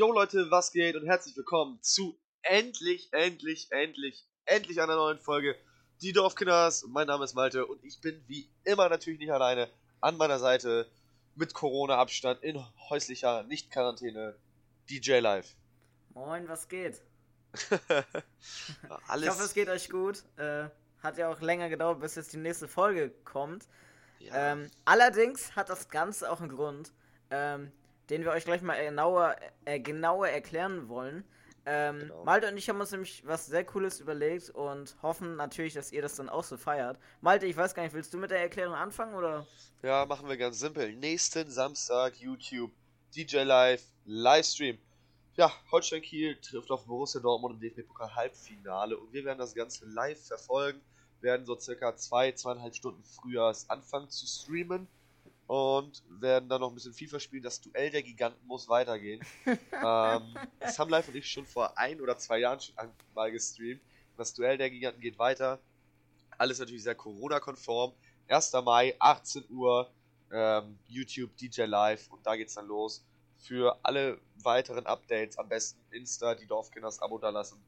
Yo Leute, was geht und herzlich willkommen zu endlich, endlich, endlich, endlich einer neuen Folge Die Dorfkinders. Mein Name ist Malte und ich bin wie immer natürlich nicht alleine an meiner Seite mit Corona-Abstand in häuslicher Nicht-Quarantäne DJ Live. Moin, was geht? Alles ich hoffe, es geht euch gut. Äh, hat ja auch länger gedauert, bis jetzt die nächste Folge kommt. Ja. Ähm, allerdings hat das Ganze auch einen Grund. Ähm, den wir euch gleich mal genauer, äh, genauer erklären wollen. Ähm, genau. Malte und ich haben uns nämlich was sehr Cooles überlegt und hoffen natürlich, dass ihr das dann auch so feiert. Malte, ich weiß gar nicht, willst du mit der Erklärung anfangen oder? Ja, machen wir ganz simpel. Nächsten Samstag YouTube, DJ Live, Livestream. Ja, Holstein Kiel trifft auf Borussia Dortmund im DFB-Pokal Halbfinale und wir werden das Ganze live verfolgen, werden so circa zwei, zweieinhalb Stunden früher anfangen zu streamen und werden dann noch ein bisschen FIFA spielen. Das Duell der Giganten muss weitergehen. ähm, das haben Live und ich schon vor ein oder zwei Jahren schon mal gestreamt. Das Duell der Giganten geht weiter. Alles natürlich sehr Corona-konform. 1. Mai, 18 Uhr, ähm, YouTube, DJ Live und da geht's dann los. Für alle weiteren Updates am besten Insta, die Dorfkinders Abo da lassen.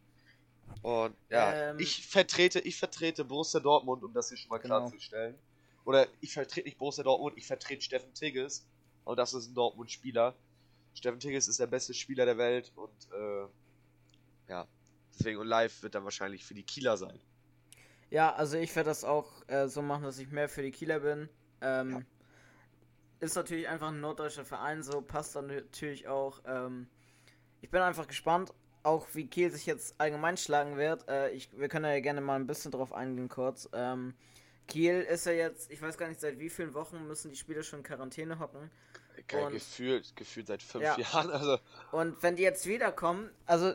Und ja, ähm, ich vertrete, ich vertrete Borussia Dortmund, um das hier schon mal genau. klarzustellen. Oder ich vertrete nicht Borussia Dortmund, ich vertrete Steffen Tigges. Und das ist ein Dortmund-Spieler. Steffen Tigges ist der beste Spieler der Welt und äh, ja, deswegen und live wird er wahrscheinlich für die Kieler sein. Ja, also ich werde das auch äh, so machen, dass ich mehr für die Kieler bin. Ähm, ja. Ist natürlich einfach ein norddeutscher Verein, so passt dann natürlich auch. Ähm, ich bin einfach gespannt, auch wie Kiel sich jetzt allgemein schlagen wird. Äh, ich, wir können ja gerne mal ein bisschen drauf eingehen kurz. Ähm, Kiel ist ja jetzt, ich weiß gar nicht, seit wie vielen Wochen müssen die Spieler schon in Quarantäne hocken. Und, gefühlt, gefühlt seit fünf ja. Jahren. Also. Und wenn die jetzt wiederkommen, also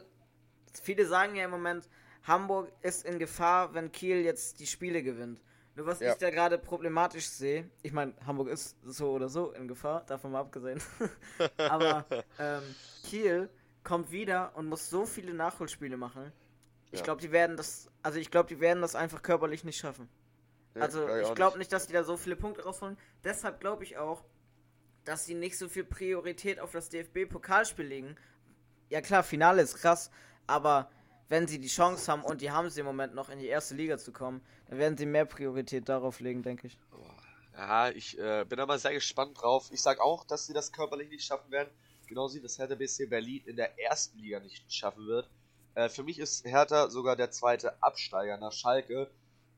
viele sagen ja im Moment, Hamburg ist in Gefahr, wenn Kiel jetzt die Spiele gewinnt. Nur was ja. ich da gerade problematisch sehe, ich meine, Hamburg ist so oder so in Gefahr, davon mal abgesehen. Aber ähm, Kiel kommt wieder und muss so viele Nachholspiele machen. Ich ja. glaube, die werden das, also ich glaube, die werden das einfach körperlich nicht schaffen also ich glaube nicht, dass die da so viele Punkte rausholen. Deshalb glaube ich auch, dass sie nicht so viel Priorität auf das DFB-Pokalspiel legen. Ja klar, Finale ist krass, aber wenn sie die Chance haben und die haben sie im Moment noch in die erste Liga zu kommen, dann werden sie mehr Priorität darauf legen, denke ich. Ja, ich äh, bin mal sehr gespannt drauf. Ich sage auch, dass sie das körperlich nicht schaffen werden. Genauso wie das Hertha BSC Berlin in der ersten Liga nicht schaffen wird. Äh, für mich ist Hertha sogar der zweite Absteiger nach Schalke.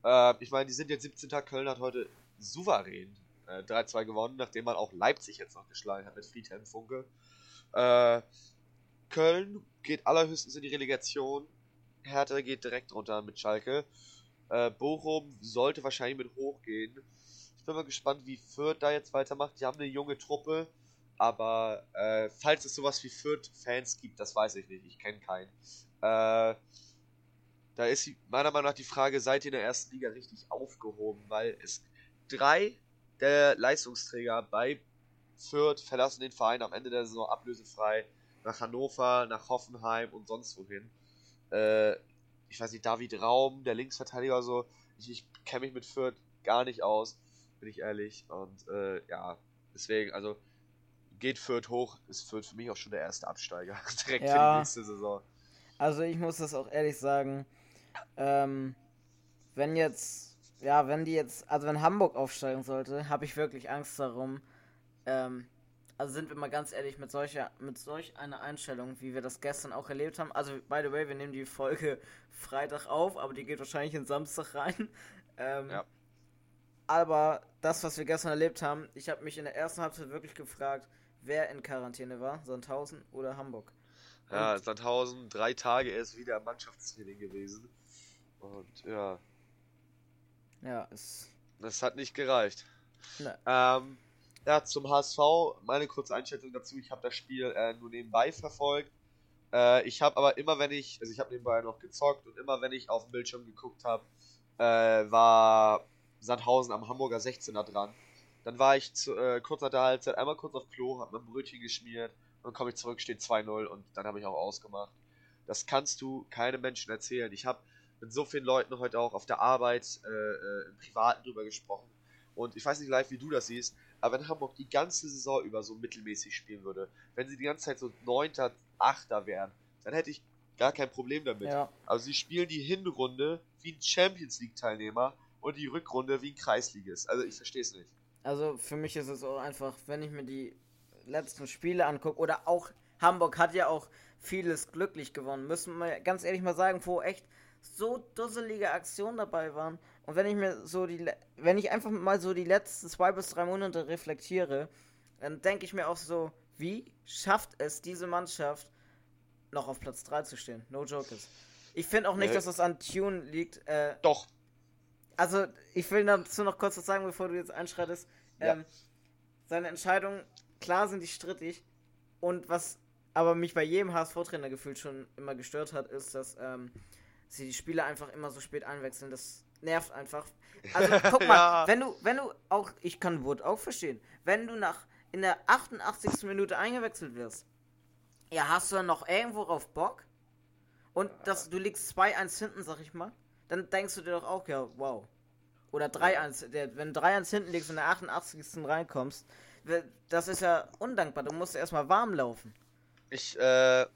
Äh, ich meine, die sind jetzt 17. Köln hat heute souverän äh, 3-2 gewonnen, nachdem man auch Leipzig jetzt noch geschlagen hat mit Friedhelm Funke. Äh, Köln geht allerhöchstens in die Relegation. Hertha geht direkt runter mit Schalke. Äh, Bochum sollte wahrscheinlich mit hochgehen. Ich bin mal gespannt, wie Fürth da jetzt weitermacht. Die haben eine junge Truppe, aber äh, falls es sowas wie Fürth-Fans gibt, das weiß ich nicht. Ich kenne keinen. Äh, da ist meiner Meinung nach die Frage, seid ihr in der ersten Liga richtig aufgehoben? Weil es drei der Leistungsträger bei Fürth verlassen den Verein am Ende der Saison ablösefrei nach Hannover, nach Hoffenheim und sonst wohin. Äh, ich weiß nicht, David Raum, der Linksverteidiger so. Ich, ich kenne mich mit Fürth gar nicht aus, bin ich ehrlich. Und äh, ja, deswegen, also geht Fürth hoch, ist Fürth für mich auch schon der erste Absteiger. Direkt ja, für die nächste Saison. Also ich muss das auch ehrlich sagen, ähm, wenn jetzt, ja, wenn die jetzt, also wenn Hamburg aufsteigen sollte, habe ich wirklich Angst darum. Ähm, also sind wir mal ganz ehrlich mit solcher, mit solch einer Einstellung, wie wir das gestern auch erlebt haben. Also by the way, wir nehmen die Folge Freitag auf, aber die geht wahrscheinlich in Samstag rein. Ähm, ja. Aber das, was wir gestern erlebt haben, ich habe mich in der ersten Halbzeit wirklich gefragt, wer in Quarantäne war, Sandhausen oder Hamburg. Ja, Sandhausen, drei Tage erst wieder Mannschaftstraining gewesen. Und ja. Ja, es. Das hat nicht gereicht. Ne. Ähm, ja, zum HSV, meine kurze Einschätzung dazu. Ich habe das Spiel äh, nur nebenbei verfolgt. Äh, ich habe aber immer, wenn ich, also ich habe nebenbei noch gezockt und immer, wenn ich auf dem Bildschirm geguckt habe, äh, war Sandhausen am Hamburger 16er dran. Dann war ich zu, äh, kurz nach der Halbzeit einmal kurz auf Klo, habe mir ein Brötchen geschmiert und komme ich zurück, steht 2-0 und dann habe ich auch ausgemacht. Das kannst du keinem Menschen erzählen. Ich habe mit so vielen Leuten heute auch auf der Arbeit, äh, äh, im Privaten drüber gesprochen. Und ich weiß nicht live, wie du das siehst, aber wenn Hamburg die ganze Saison über so mittelmäßig spielen würde, wenn sie die ganze Zeit so 9., Achter wären, dann hätte ich gar kein Problem damit. Ja. Aber sie spielen die Hinrunde wie ein Champions League-Teilnehmer und die Rückrunde wie ein Kreisligist. Also ich verstehe es nicht. Also für mich ist es auch einfach, wenn ich mir die letzten Spiele angucke, oder auch Hamburg hat ja auch vieles glücklich gewonnen, müssen wir ganz ehrlich mal sagen, wo echt so dusselige Aktionen dabei waren. Und wenn ich mir so die, wenn ich einfach mal so die letzten zwei bis drei Monate reflektiere, dann denke ich mir auch so, wie schafft es diese Mannschaft noch auf Platz 3 zu stehen? No jokes. Ich finde auch nicht, nee. dass das an Tune liegt. Äh, Doch. Also, ich will dazu noch kurz was sagen, bevor du jetzt einschreitest. Ja. Ähm, seine Entscheidungen, klar sind die strittig. Und was aber mich bei jedem HSV-Trainer gefühlt schon immer gestört hat, ist, dass ähm, sie die Spieler einfach immer so spät einwechseln. Das nervt einfach. Also guck mal, ja. wenn du, wenn du auch, ich kann Wood auch verstehen, wenn du nach in der 88. Minute eingewechselt wirst, ja, hast du dann noch irgendwo auf Bock? Und dass du liegst 2-1 hinten, sag ich mal, dann denkst du dir doch auch, ja, wow. Oder 3-1, wenn du 3-1 hinten liegst und in der 88. reinkommst, das ist ja undankbar. Du musst erstmal warm laufen. Ich äh,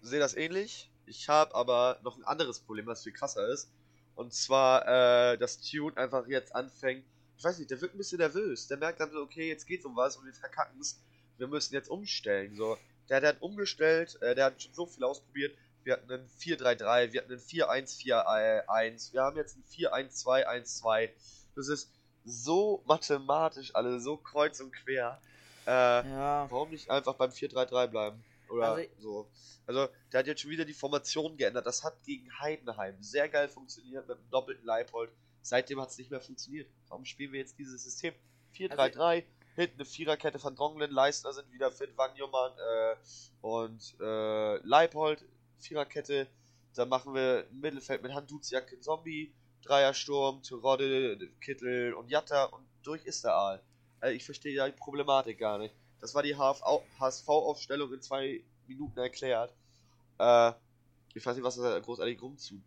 sehe das ähnlich. Ich habe aber noch ein anderes Problem, was viel krasser ist. Und zwar, äh, dass Tune einfach jetzt anfängt. Ich weiß nicht, der wird ein bisschen nervös. Der merkt dann so, okay, jetzt geht's um was und wir verkacken es. Wir müssen jetzt umstellen. So, der, der hat umgestellt, äh, der hat schon so viel ausprobiert. Wir hatten einen 4-3-3, wir hatten einen 4-1-4-1, wir haben jetzt einen 4-1-2-1-2. Das ist so mathematisch alle, so kreuz und quer. Äh, ja. Warum nicht einfach beim 4-3-3 bleiben? Oder also, so. Also, der hat jetzt schon wieder die Formation geändert. Das hat gegen Heidenheim sehr geil funktioniert mit einem doppelten Leipold. Seitdem hat es nicht mehr funktioniert. Warum spielen wir jetzt dieses System? 4-3-3, also, hinten eine Viererkette von Dronglen, Leistner sind wieder fit, Wangjomann äh, und äh, Leipold, Viererkette. Dann machen wir ein Mittelfeld mit Handuziak, Zombie, Dreiersturm, Terodde, Kittel und Jatta und durch ist der Aal. Also ich verstehe ja die Problematik gar nicht. Das war die HSV-Aufstellung in zwei Minuten erklärt. Äh, ich weiß nicht, was da großartig rumzu.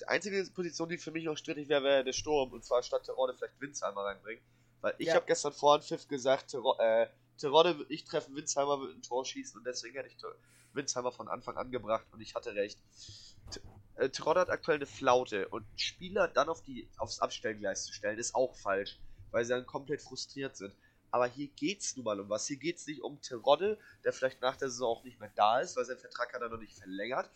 Die einzige Position, die für mich noch strittig wäre, wäre der Sturm. Und zwar statt Terodde vielleicht Winsheimer reinbringen. Weil ich ja. habe gestern vor Pfiff gesagt, Terodde, äh, Terodde wird nicht treffen, Winsheimer wird ein Tor schießen. Und deswegen hätte ich Winsheimer von Anfang an gebracht. Und ich hatte recht. Äh, Terodde hat aktuell eine Flaute. Und Spieler dann auf die, aufs Abstellgleis zu stellen, ist auch falsch. Weil sie dann komplett frustriert sind. Aber hier geht's nun mal um was. Hier geht's nicht um Terodde, der vielleicht nach der Saison auch nicht mehr da ist, weil sein Vertrag hat er noch nicht verlängert.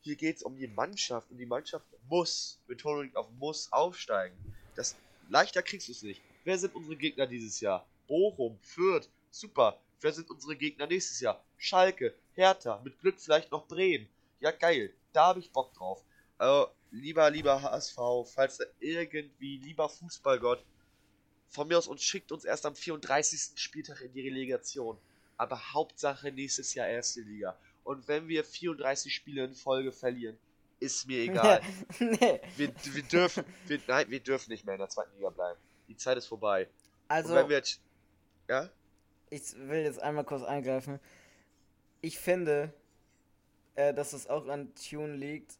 Hier geht's um die Mannschaft und die Mannschaft muss, Betonung auf muss, aufsteigen. Das leichter kriegst du es nicht. Wer sind unsere Gegner dieses Jahr? Bochum, Fürth, super. Wer sind unsere Gegner nächstes Jahr? Schalke, Hertha, mit Glück vielleicht noch Bremen. Ja, geil. Da habe ich Bock drauf. Also, lieber, lieber HSV, falls da irgendwie, lieber Fußballgott, von mir aus und schickt uns erst am 34. Spieltag in die Relegation. Aber Hauptsache nächstes Jahr erste Liga. Und wenn wir 34 Spiele in Folge verlieren, ist mir egal. nee. wir, wir, dürfen, wir, nein, wir dürfen nicht mehr in der zweiten Liga bleiben. Die Zeit ist vorbei. Also, wenn wir jetzt, ja? Ich will jetzt einmal kurz eingreifen. Ich finde, äh, dass es auch an Tune liegt.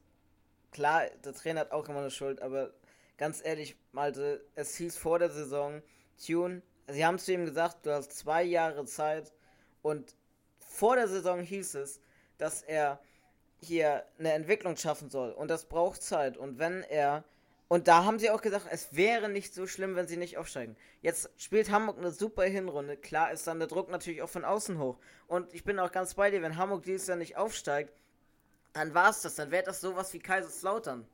Klar, der Trainer hat auch immer eine Schuld, aber ganz ehrlich, Malte, es hieß vor der Saison, Tune, sie haben zu ihm gesagt, du hast zwei Jahre Zeit und vor der Saison hieß es, dass er hier eine Entwicklung schaffen soll und das braucht Zeit und wenn er und da haben sie auch gesagt, es wäre nicht so schlimm, wenn sie nicht aufsteigen. Jetzt spielt Hamburg eine super Hinrunde. Klar ist dann der Druck natürlich auch von außen hoch. Und ich bin auch ganz bei dir, wenn Hamburg dieses Jahr nicht aufsteigt, dann war es das. Dann wäre das sowas wie Kaiserslautern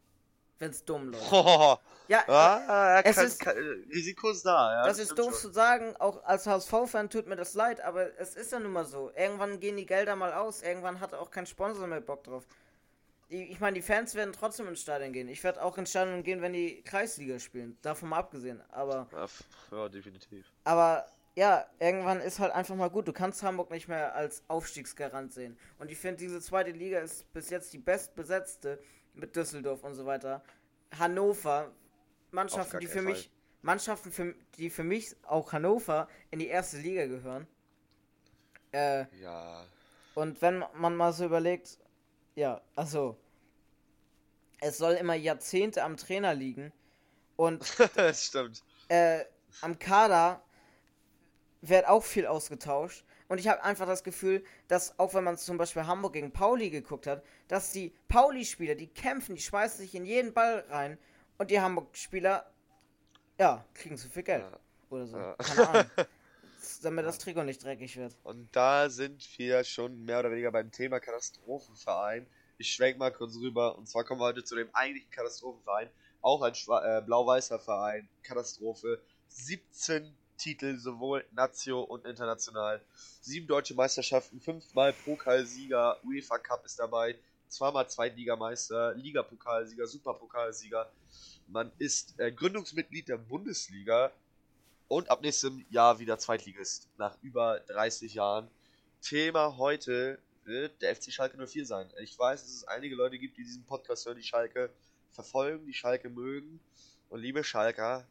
wenn es dumm läuft. Oh, ja, ah, es kann, ist, kann, Risiko ist da. Ja, das, das ist doof schon. zu sagen, auch als HSV-Fan tut mir das leid, aber es ist ja nun mal so. Irgendwann gehen die Gelder mal aus, irgendwann hat auch kein Sponsor mehr Bock drauf. Ich meine, die Fans werden trotzdem ins Stadion gehen. Ich werde auch ins Stadion gehen, wenn die Kreisliga spielen. Davon mal abgesehen. Aber. Ja, definitiv. Aber ja, irgendwann ist halt einfach mal gut. Du kannst Hamburg nicht mehr als Aufstiegsgarant sehen. Und ich finde, diese zweite Liga ist bis jetzt die bestbesetzte mit Düsseldorf und so weiter. Hannover, Mannschaften, die für Fall. mich, Mannschaften, für, die für mich auch Hannover in die erste Liga gehören. Äh, ja. Und wenn man mal so überlegt, ja, also, es soll immer Jahrzehnte am Trainer liegen und das stimmt. Äh, am Kader wird auch viel ausgetauscht, Und ich habe einfach das Gefühl, dass auch wenn man zum Beispiel Hamburg gegen Pauli geguckt hat, dass die Pauli-Spieler, die kämpfen, die schmeißen sich in jeden Ball rein und die Hamburg-Spieler, ja, kriegen zu viel Geld. Ja. Oder so. Ja. Keine Ahnung. damit das Trikot nicht dreckig wird. Und da sind wir schon mehr oder weniger beim Thema Katastrophenverein. Ich schwenk mal kurz rüber. Und zwar kommen wir heute zu dem eigentlichen Katastrophenverein. Auch ein äh, blau-weißer Verein. Katastrophe. 17 Titel, sowohl Nazio und international. Sieben deutsche Meisterschaften, fünfmal Pokalsieger, UEFA Cup ist dabei, zweimal Zweitligameister, Ligapokalsieger, Superpokalsieger. Man ist äh, Gründungsmitglied der Bundesliga und ab nächstem Jahr wieder Zweitligist, nach über 30 Jahren. Thema heute wird der FC Schalke 04 sein. Ich weiß, dass es einige Leute gibt, die diesen Podcast hören, die Schalke verfolgen, die Schalke mögen. Und liebe Schalker,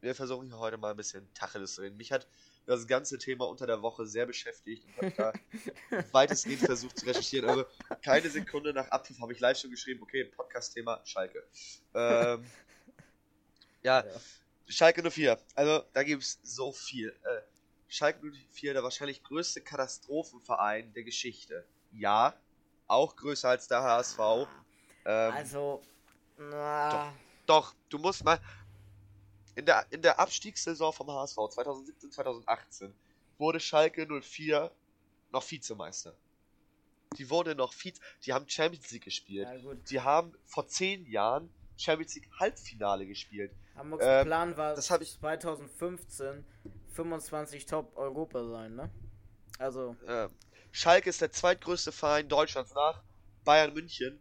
wir versuchen hier heute mal ein bisschen Tacheles zu reden. Mich hat das ganze Thema unter der Woche sehr beschäftigt und habe da weitestgehend versucht zu recherchieren. Also keine Sekunde nach Abpfiff habe ich live schon geschrieben, okay, Podcast-Thema Schalke. Ähm, ja, ja, Schalke 04. Also da gibt es so viel. Äh, Schalke 04, der wahrscheinlich größte Katastrophenverein der Geschichte. Ja, auch größer als der HSV. Ähm, also, na. Doch, doch, du musst mal, in der, in der Abstiegssaison vom HSV 2017, 2018 wurde Schalke 04 noch Vizemeister. Die wurde noch Vize, die haben Champions League gespielt. Ja, die haben vor zehn Jahren Champions League Halbfinale gespielt. Hamburgs ähm, Plan war das ich 2015 25 Top Europa sein, ne? Also. Äh, Schalke ist der zweitgrößte Verein Deutschlands nach Bayern München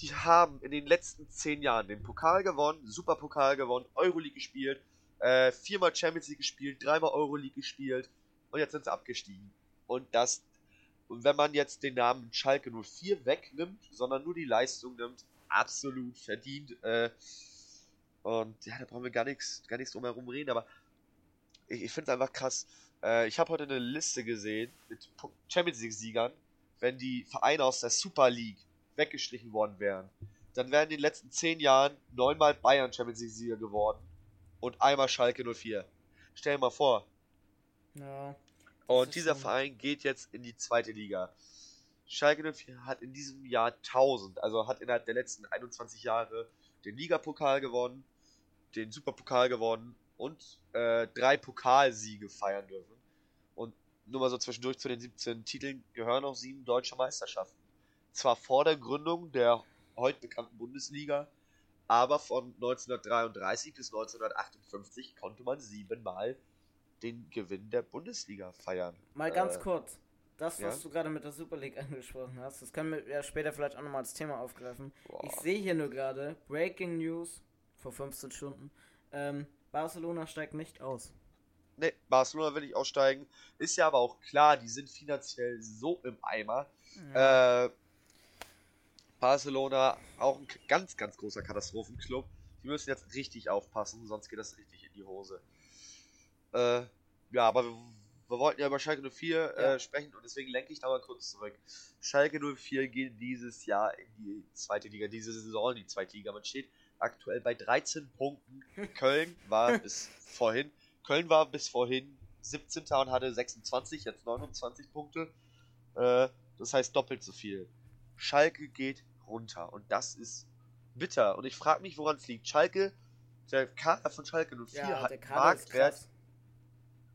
die haben in den letzten zehn Jahren den Pokal gewonnen, Superpokal gewonnen, Euroleague gespielt, äh, viermal Champions League gespielt, dreimal Euroleague gespielt und jetzt sind sie abgestiegen. Und das, wenn man jetzt den Namen Schalke 04 wegnimmt, sondern nur die Leistung nimmt, absolut verdient. Äh, und ja, da brauchen wir gar nichts, gar nichts drum herum reden, aber ich, ich finde es einfach krass. Äh, ich habe heute eine Liste gesehen mit Champions League-Siegern, wenn die Vereine aus der Super League weggestrichen worden wären, dann wären in den letzten zehn Jahren neunmal Bayern Champions League Sieger geworden und einmal Schalke 04. Stell dir mal vor. Ja. Und dieser so. Verein geht jetzt in die zweite Liga. Schalke 04 hat in diesem Jahr 1000, also hat innerhalb der letzten 21 Jahre den Ligapokal gewonnen, den Superpokal gewonnen und äh, drei Pokalsiege feiern dürfen. Und nur mal so zwischendurch zu den 17 Titeln gehören auch sieben deutsche Meisterschaften zwar vor der Gründung der heute bekannten Bundesliga, aber von 1933 bis 1958 konnte man siebenmal den Gewinn der Bundesliga feiern. Mal ganz äh, kurz. Das, was ja? du gerade mit der Super League angesprochen hast, das können wir ja später vielleicht auch nochmal als Thema aufgreifen. Boah. Ich sehe hier nur gerade Breaking News vor 15 Stunden. Ähm, Barcelona steigt nicht aus. Ne, Barcelona will nicht aussteigen. Ist ja aber auch klar, die sind finanziell so im Eimer. Ja. Äh, Barcelona, auch ein ganz, ganz großer Katastrophenclub. Die müssen jetzt richtig aufpassen, sonst geht das richtig in die Hose. Äh, ja, aber wir, wir, wollten ja über Schalke 04 äh, ja. äh, sprechen und deswegen lenke ich da mal kurz zurück. Schalke 04 geht dieses Jahr in die zweite Liga, diese Saison in die zweite Liga. Man steht aktuell bei 13 Punkten. Köln war bis vorhin, Köln war bis vorhin 17. und hatte 26, jetzt 29 Punkte. Äh, das heißt doppelt so viel. Schalke geht runter. Und das ist bitter. Und ich frage mich, woran es liegt. Schalke, der Kader von Schalke 04 ja, hat einen Marktwert.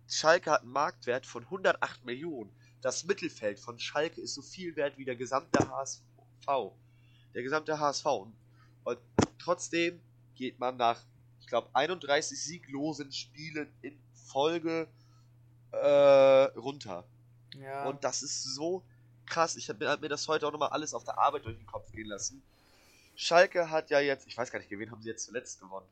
Schalke hat einen Marktwert von 108 Millionen. Das Mittelfeld von Schalke ist so viel wert wie der gesamte HSV. Der gesamte HSV. Und trotzdem geht man nach, ich glaube, 31 sieglosen Spielen in Folge äh, runter. Ja. Und das ist so krass. Ich habe mir das heute auch nochmal alles auf der Arbeit durch den Kopf gehen lassen. Schalke hat ja jetzt, ich weiß gar nicht, gegen wen haben sie jetzt zuletzt gewonnen?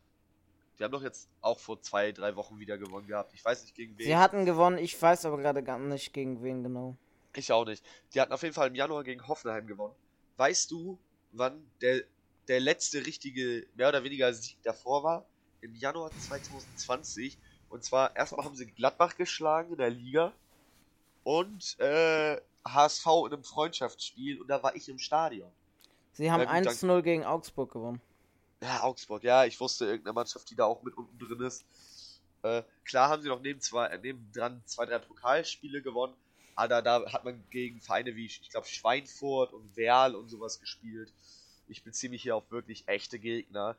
Die haben doch jetzt auch vor zwei, drei Wochen wieder gewonnen gehabt. Ich weiß nicht gegen wen. Sie hatten gewonnen, ich weiß aber gerade gar nicht gegen wen genau. Ich auch nicht. Die hatten auf jeden Fall im Januar gegen Hoffenheim gewonnen. Weißt du, wann der, der letzte richtige, mehr oder weniger Sieg davor war? Im Januar 2020. Und zwar erstmal haben sie Gladbach geschlagen in der Liga. Und äh, HSV in einem Freundschaftsspiel und da war ich im Stadion. Sie haben 1-0 gegen Augsburg gewonnen. Ja, Augsburg, ja, ich wusste irgendeine Mannschaft, die da auch mit unten drin ist. Äh, klar haben sie noch neben zwei, neben dran zwei, drei Pokalspiele gewonnen, aber da hat man gegen Vereine wie, ich glaube, Schweinfurt und Werl und sowas gespielt. Ich beziehe mich hier auf wirklich echte Gegner.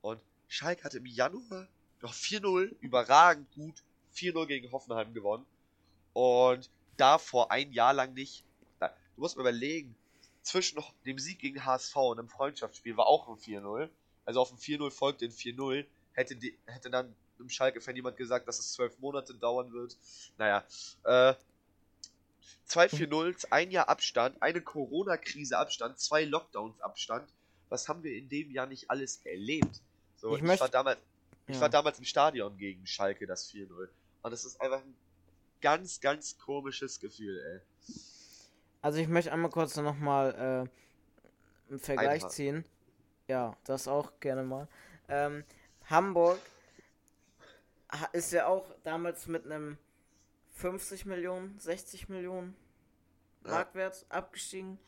Und Schalke hatte im Januar noch 4-0, überragend gut, 4-0 gegen Hoffenheim gewonnen. Und davor ein Jahr lang nicht. Du musst mal überlegen, zwischen dem Sieg gegen HSV und einem Freundschaftsspiel war auch ein 4-0. Also auf ein 4-0 folgte ein 4-0. Hätte, die, hätte dann im Schalke-Fan jemand gesagt, dass es zwölf Monate dauern wird. Naja, äh, zwei 4-0s, ein Jahr Abstand, eine Corona-Krise Abstand, zwei Lockdowns Abstand. Was haben wir in dem Jahr nicht alles erlebt? So, ich, ich war damals, ja. ich war damals im Stadion gegen Schalke, das 4-0. Und das ist einfach ein ganz, ganz komisches Gefühl, ey. Also ich möchte einmal kurz nochmal äh, einen Vergleich Einmal. ziehen. Ja, das auch gerne mal. Ähm, Hamburg ist ja auch damals mit einem 50 Millionen, 60 Millionen Marktwert ja. abgestiegen.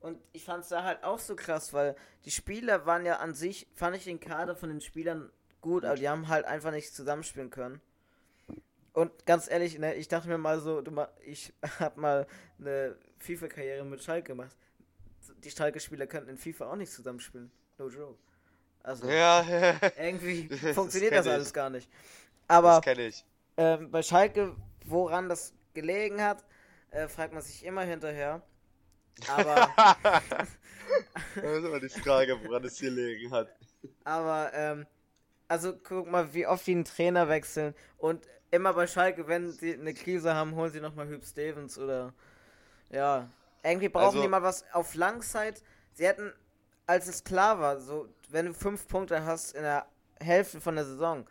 Und ich fand es da halt auch so krass, weil die Spieler waren ja an sich, fand ich den Kader von den Spielern gut, aber die haben halt einfach nicht zusammenspielen können. Und ganz ehrlich, ne, ich dachte mir mal so, du, ich hab mal eine FIFA-Karriere mit Schalke gemacht. Die Schalke-Spieler könnten in FIFA auch nicht zusammenspielen. No joke. Also, ja, irgendwie funktioniert das, das alles gar nicht. Aber ich. Ähm, bei Schalke, woran das gelegen hat, äh, fragt man sich immer hinterher. Aber. das ist immer die Frage, woran es gelegen hat. Aber, ähm, also guck mal, wie oft die einen Trainer wechseln und immer bei Schalke, wenn sie eine Krise haben, holen sie nochmal Hüb Stevens oder. Ja. Irgendwie brauchen also, die mal was auf Langzeit. Sie hätten, als es klar war, so, wenn du fünf Punkte hast in der Hälfte von der Saison,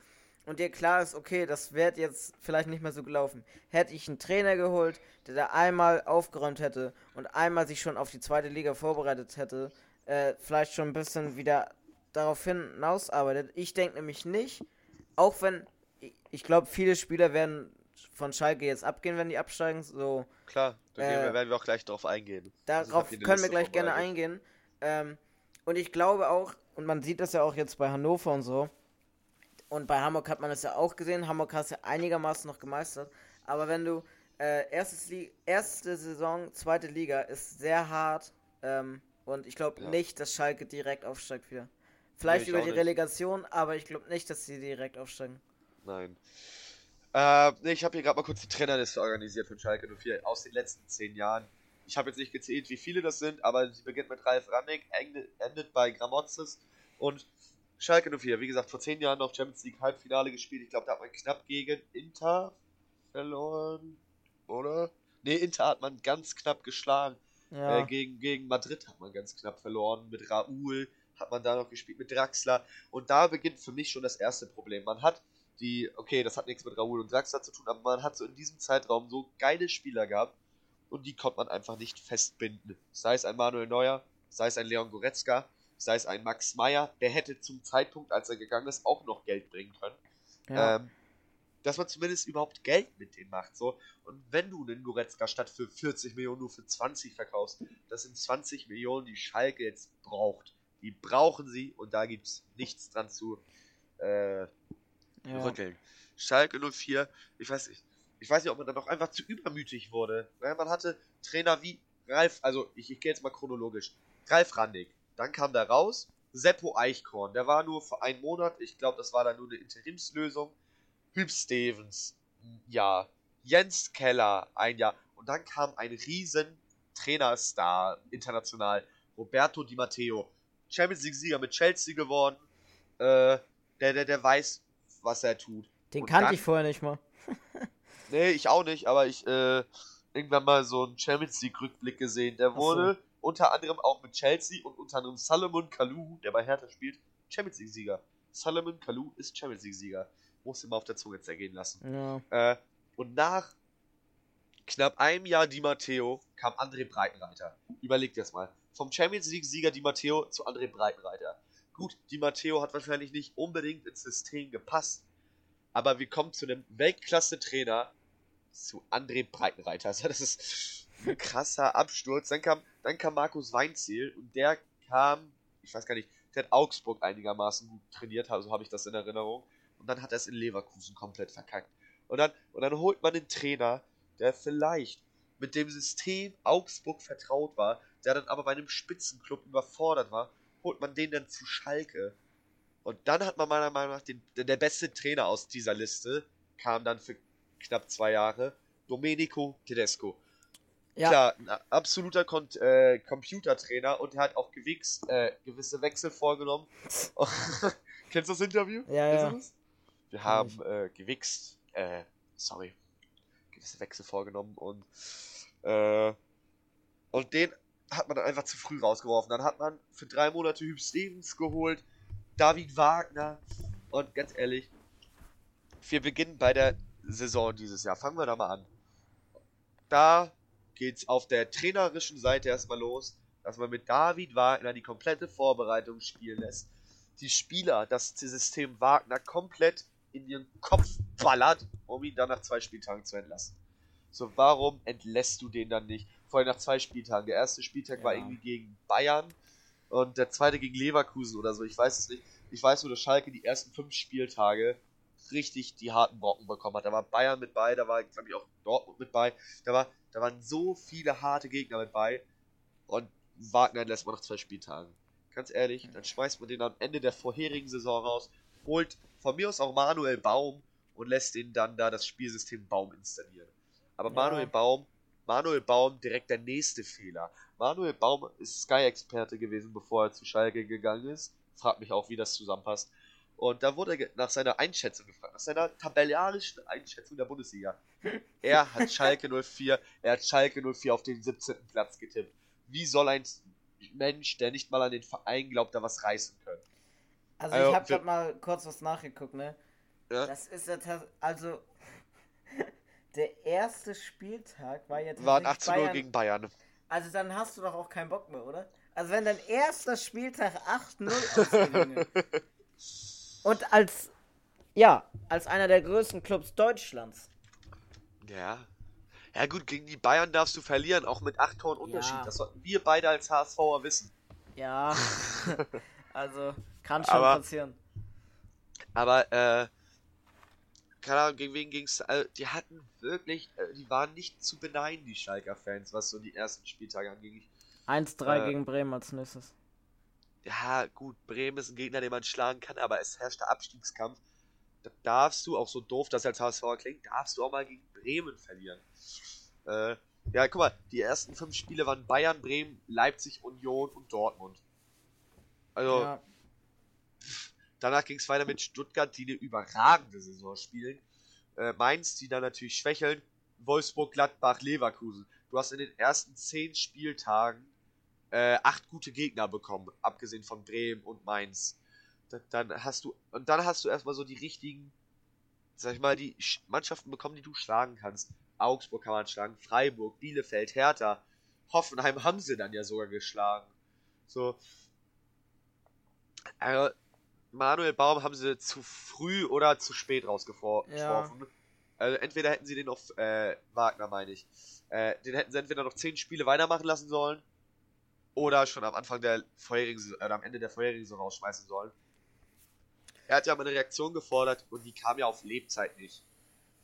und dir klar ist, okay, das wird jetzt vielleicht nicht mehr so gelaufen, hätte ich einen Trainer geholt, der da einmal aufgeräumt hätte und einmal sich schon auf die zweite Liga vorbereitet hätte, äh, vielleicht schon ein bisschen wieder darauf hinausarbeitet. Ich denke nämlich nicht, auch wenn ich glaube, viele Spieler werden von Schalke jetzt abgehen, wenn die absteigen. So, Klar, da äh, werden wir auch gleich drauf eingehen. Darauf können wir gleich gerne eingehen. Ähm, und ich glaube auch, und man sieht das ja auch jetzt bei Hannover und so, und bei Hamburg hat man das ja auch gesehen. Hamburg hat es ja einigermaßen noch gemeistert. Aber wenn du äh, erstes erste Saison, zweite Liga ist sehr hart. Ähm, und ich glaube ja. nicht, dass Schalke direkt aufsteigt wieder. Vielleicht nee, über die Relegation, aber ich glaube nicht, dass sie direkt aufsteigen. Nein. Äh, nee, ich habe hier gerade mal kurz die Trainerliste organisiert von Schalke 04 aus den letzten zehn Jahren. Ich habe jetzt nicht gezählt, wie viele das sind, aber sie beginnt mit Ralf Rannig, endet bei Gramotzes und Schalke 04, wie gesagt, vor zehn Jahren noch Champions League Halbfinale gespielt. Ich glaube, da hat man knapp gegen Inter verloren, oder? Ne, Inter hat man ganz knapp geschlagen. Ja. Äh, gegen, gegen Madrid hat man ganz knapp verloren. Mit Raúl hat man da noch gespielt, mit Draxler. Und da beginnt für mich schon das erste Problem. Man hat die, okay, das hat nichts mit Raúl und Draxler zu tun, aber man hat so in diesem Zeitraum so geile Spieler gehabt und die konnte man einfach nicht festbinden. Sei es ein Manuel Neuer, sei es ein Leon Goretzka sei es ein Max Meyer, der hätte zum Zeitpunkt, als er gegangen ist, auch noch Geld bringen können. Ja. Ähm, dass man zumindest überhaupt Geld mit denen macht. So. Und wenn du einen Goretzka statt für 40 Millionen nur für 20 verkaufst, das sind 20 Millionen, die Schalke jetzt braucht. Die brauchen sie und da gibt es nichts dran zu äh, ja. rütteln. Schalke 04, ich weiß nicht, ich weiß nicht, ob man dann noch einfach zu übermütig wurde. Weil man hatte Trainer wie Ralf, also ich, ich gehe jetzt mal chronologisch. Ralf Randig, dann kam da raus Seppo Eichkorn. Der war nur für einen Monat. Ich glaube, das war dann nur eine Interimslösung. Hüb Stevens, ja. Jens Keller, ein Jahr. Und dann kam ein riesen Trainerstar international. Roberto Di Matteo. Champions League-Sieger mit Chelsea geworden. Äh, der, der, der weiß, was er tut. Den Und kannte dann, ich vorher nicht mal. nee, ich auch nicht, aber ich äh, irgendwann mal so einen Champions League-Rückblick gesehen. Der wurde unter anderem auch mit Chelsea und unter anderem Salomon Kalou, der bei Hertha spielt, Champions League-Sieger. Salomon Kalou ist Champions League-Sieger. Muss immer auf der Zunge zergehen lassen. Ja. Äh, und nach knapp einem Jahr Di Matteo kam André Breitenreiter. Überlegt das mal. Vom Champions League-Sieger Di Matteo zu André Breitenreiter. Gut, Di Matteo hat wahrscheinlich nicht unbedingt ins System gepasst. Aber wir kommen zu einem Weltklasse-Trainer, zu André Breitenreiter. Also das ist ein krasser Absturz. Dann kam, dann kam Markus Weinziel und der kam, ich weiß gar nicht, der hat Augsburg einigermaßen gut trainiert, also habe ich das in Erinnerung. und dann hat er es in Leverkusen komplett verkackt. Und dann, und dann holt man den Trainer, der vielleicht mit dem System Augsburg vertraut war, der dann aber bei einem Spitzenclub überfordert war, holt man den dann zu Schalke. Und dann hat man meiner Meinung nach den, der beste Trainer aus dieser Liste, kam dann für knapp zwei Jahre, Domenico Tedesco. Ja. Klar, ein absoluter Kon äh, Computertrainer und er hat auch gewichst, äh, gewisse Wechsel vorgenommen. Kennst du das Interview? Ja, ja. Wir haben äh, gewichst, äh, sorry, gewisse Wechsel vorgenommen und äh, und den hat man dann einfach zu früh rausgeworfen. Dann hat man für drei Monate Hüb Stevens geholt, David Wagner und ganz ehrlich, wir beginnen bei der Saison dieses Jahr. Fangen wir da mal an. Da geht's auf der trainerischen Seite erstmal los, dass man mit David Wagner die komplette Vorbereitung spielen lässt. Die Spieler, das System Wagner komplett in ihren Kopf ballert, um ihn dann nach zwei Spieltagen zu entlassen. So, warum entlässt du den dann nicht? Vor allem nach zwei Spieltagen. Der erste Spieltag ja. war irgendwie gegen Bayern und der zweite gegen Leverkusen oder so. Ich weiß es nicht. Ich weiß nur, dass Schalke die ersten fünf Spieltage richtig die harten Brocken bekommen hat. Da war Bayern mit bei, da war, glaube ich, auch Dortmund mit bei. Da, war, da waren so viele harte Gegner mit bei. Und Wagner lässt man nach zwei Spieltagen. Ganz ehrlich, dann schmeißt man den am Ende der vorherigen Saison raus, holt von mir aus auch Manuel Baum und lässt ihn dann da das Spielsystem Baum installieren. Aber ja. Manuel Baum, Manuel Baum direkt der nächste Fehler. Manuel Baum ist Sky-Experte gewesen, bevor er zu Schalke gegangen ist. Fragt mich auch, wie das zusammenpasst. Und da wurde er nach seiner Einschätzung gefragt, nach seiner tabellarischen Einschätzung der Bundesliga. Er hat Schalke 04, er hat Schalke 04 auf den 17. Platz getippt. Wie soll ein Mensch, der nicht mal an den Verein glaubt, da was reißen können? Also, also ich habe gerade mal kurz was nachgeguckt, ne? Ja? Das ist ja also der erste Spieltag war jetzt war 18 Uhr gegen Bayern. Also dann hast du doch auch keinen Bock mehr, oder? Also wenn dein erster Spieltag 8-0 ausgegangen Und als, ja, als einer der größten Clubs Deutschlands. Ja. Ja gut, gegen die Bayern darfst du verlieren, auch mit 8 Toren Unterschied. Ja. Das sollten wir beide als HSVer wissen. Ja. also, kann schon aber, passieren. Aber, äh, keine Ahnung, gegen wen ging's, äh, die hatten wirklich, äh, die waren nicht zu beneiden, die Schalker-Fans, was so die ersten Spieltage anging. 1-3 äh, gegen Bremen als nächstes ja, gut, Bremen ist ein Gegner, den man schlagen kann, aber es herrscht der Abstiegskampf. Da darfst du, auch so doof das als HSV klingt, darfst du auch mal gegen Bremen verlieren. Äh, ja, guck mal, die ersten fünf Spiele waren Bayern, Bremen, Leipzig, Union und Dortmund. Also, ja. Danach ging es weiter mit Stuttgart, die eine überragende Saison spielen. Äh, Mainz, die dann natürlich schwächeln. Wolfsburg, Gladbach, Leverkusen. Du hast in den ersten zehn Spieltagen äh, acht gute Gegner bekommen, abgesehen von Bremen und Mainz. Dann hast du, und dann hast du erstmal so die richtigen, sag ich mal, die Mannschaften bekommen, die du schlagen kannst. Augsburg kann man schlagen, Freiburg, Bielefeld, Hertha, Hoffenheim haben sie dann ja sogar geschlagen. So. Also, Manuel Baum haben sie zu früh oder zu spät rausgeworfen. Ja. Also entweder hätten sie den noch, äh, Wagner meine ich, äh, den hätten sie entweder noch zehn Spiele weitermachen lassen sollen oder schon am Anfang der vorherigen, äh, am Ende der vorherigen Saison rausschmeißen sollen. Er hat ja mal eine Reaktion gefordert und die kam ja auf Lebzeit nicht.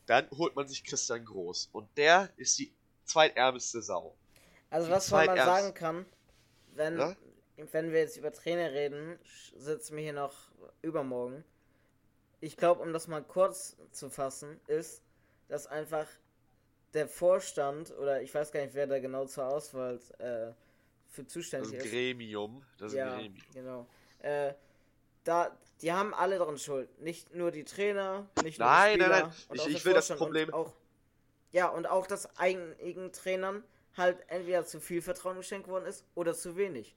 Dann holt man sich Christian Groß und der ist die zweitärmste Sau. Also die was man sagen kann, wenn, ja? Wenn wir jetzt über Trainer reden, sitzen wir hier noch übermorgen. Ich glaube, um das mal kurz zu fassen, ist, dass einfach der Vorstand oder ich weiß gar nicht, wer da genau zur Auswahl äh, für zuständig das ist. Gremium. Das ist ja, ein Gremium. Genau. Äh, da, die haben alle daran Schuld. Nicht nur die Trainer, nicht nur nein, die Spieler. Nein, nein, Ich, ich will das Problem. Auch, ja, und auch, dass einigen Trainern halt entweder zu viel Vertrauen geschenkt worden ist oder zu wenig.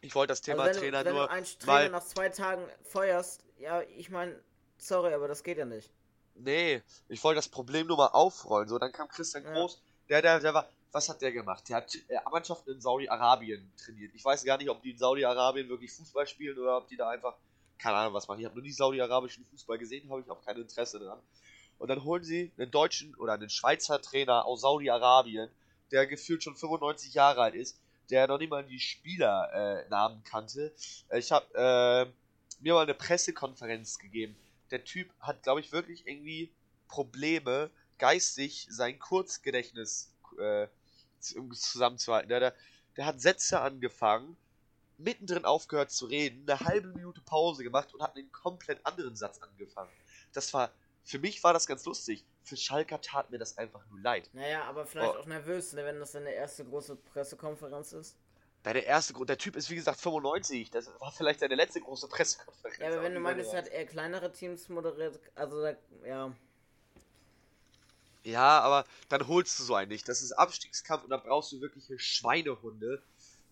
Ich wollte das Thema also wenn Trainer du, wenn nur. Wenn du einen Trainer nach zwei Tagen feuerst, ja, ich meine, sorry, aber das geht ja nicht. Nee, ich wollte das Problem nur mal aufrollen. So, dann kam Christian Groß, ja. der, der, der war, was hat der gemacht? Der hat äh, Mannschaften in Saudi-Arabien trainiert. Ich weiß gar nicht, ob die in Saudi-Arabien wirklich Fußball spielen oder ob die da einfach, keine Ahnung, was machen. Ich habe nur nie saudi-arabischen Fußball gesehen, habe ich auch kein Interesse dran. Und dann holen sie einen deutschen oder einen Schweizer Trainer aus Saudi-Arabien, der gefühlt schon 95 Jahre alt ist, der noch nicht mal die Spielernamen äh, kannte. Ich habe äh, mir mal eine Pressekonferenz gegeben. der Typ hat, glaube ich, wirklich irgendwie Probleme, geistig sein Kurzgedächtnis äh, zusammenzuhalten. Der, der, der hat Sätze angefangen, mittendrin aufgehört zu reden, eine halbe Minute Pause gemacht und hat einen komplett anderen Satz angefangen. Das war, für mich war das ganz lustig. Für Schalker tat mir das einfach nur leid. Naja, aber vielleicht oh. auch nervös, ne, wenn das seine erste große Pressekonferenz ist. Bei der erste, der Typ ist wie gesagt 95, das war vielleicht seine letzte große Pressekonferenz. Ja, aber wenn du meinst, hat er kleinere Teams moderiert, also da, ja. Ja, aber dann holst du so einen nicht. Das ist Abstiegskampf und da brauchst du wirkliche Schweinehunde,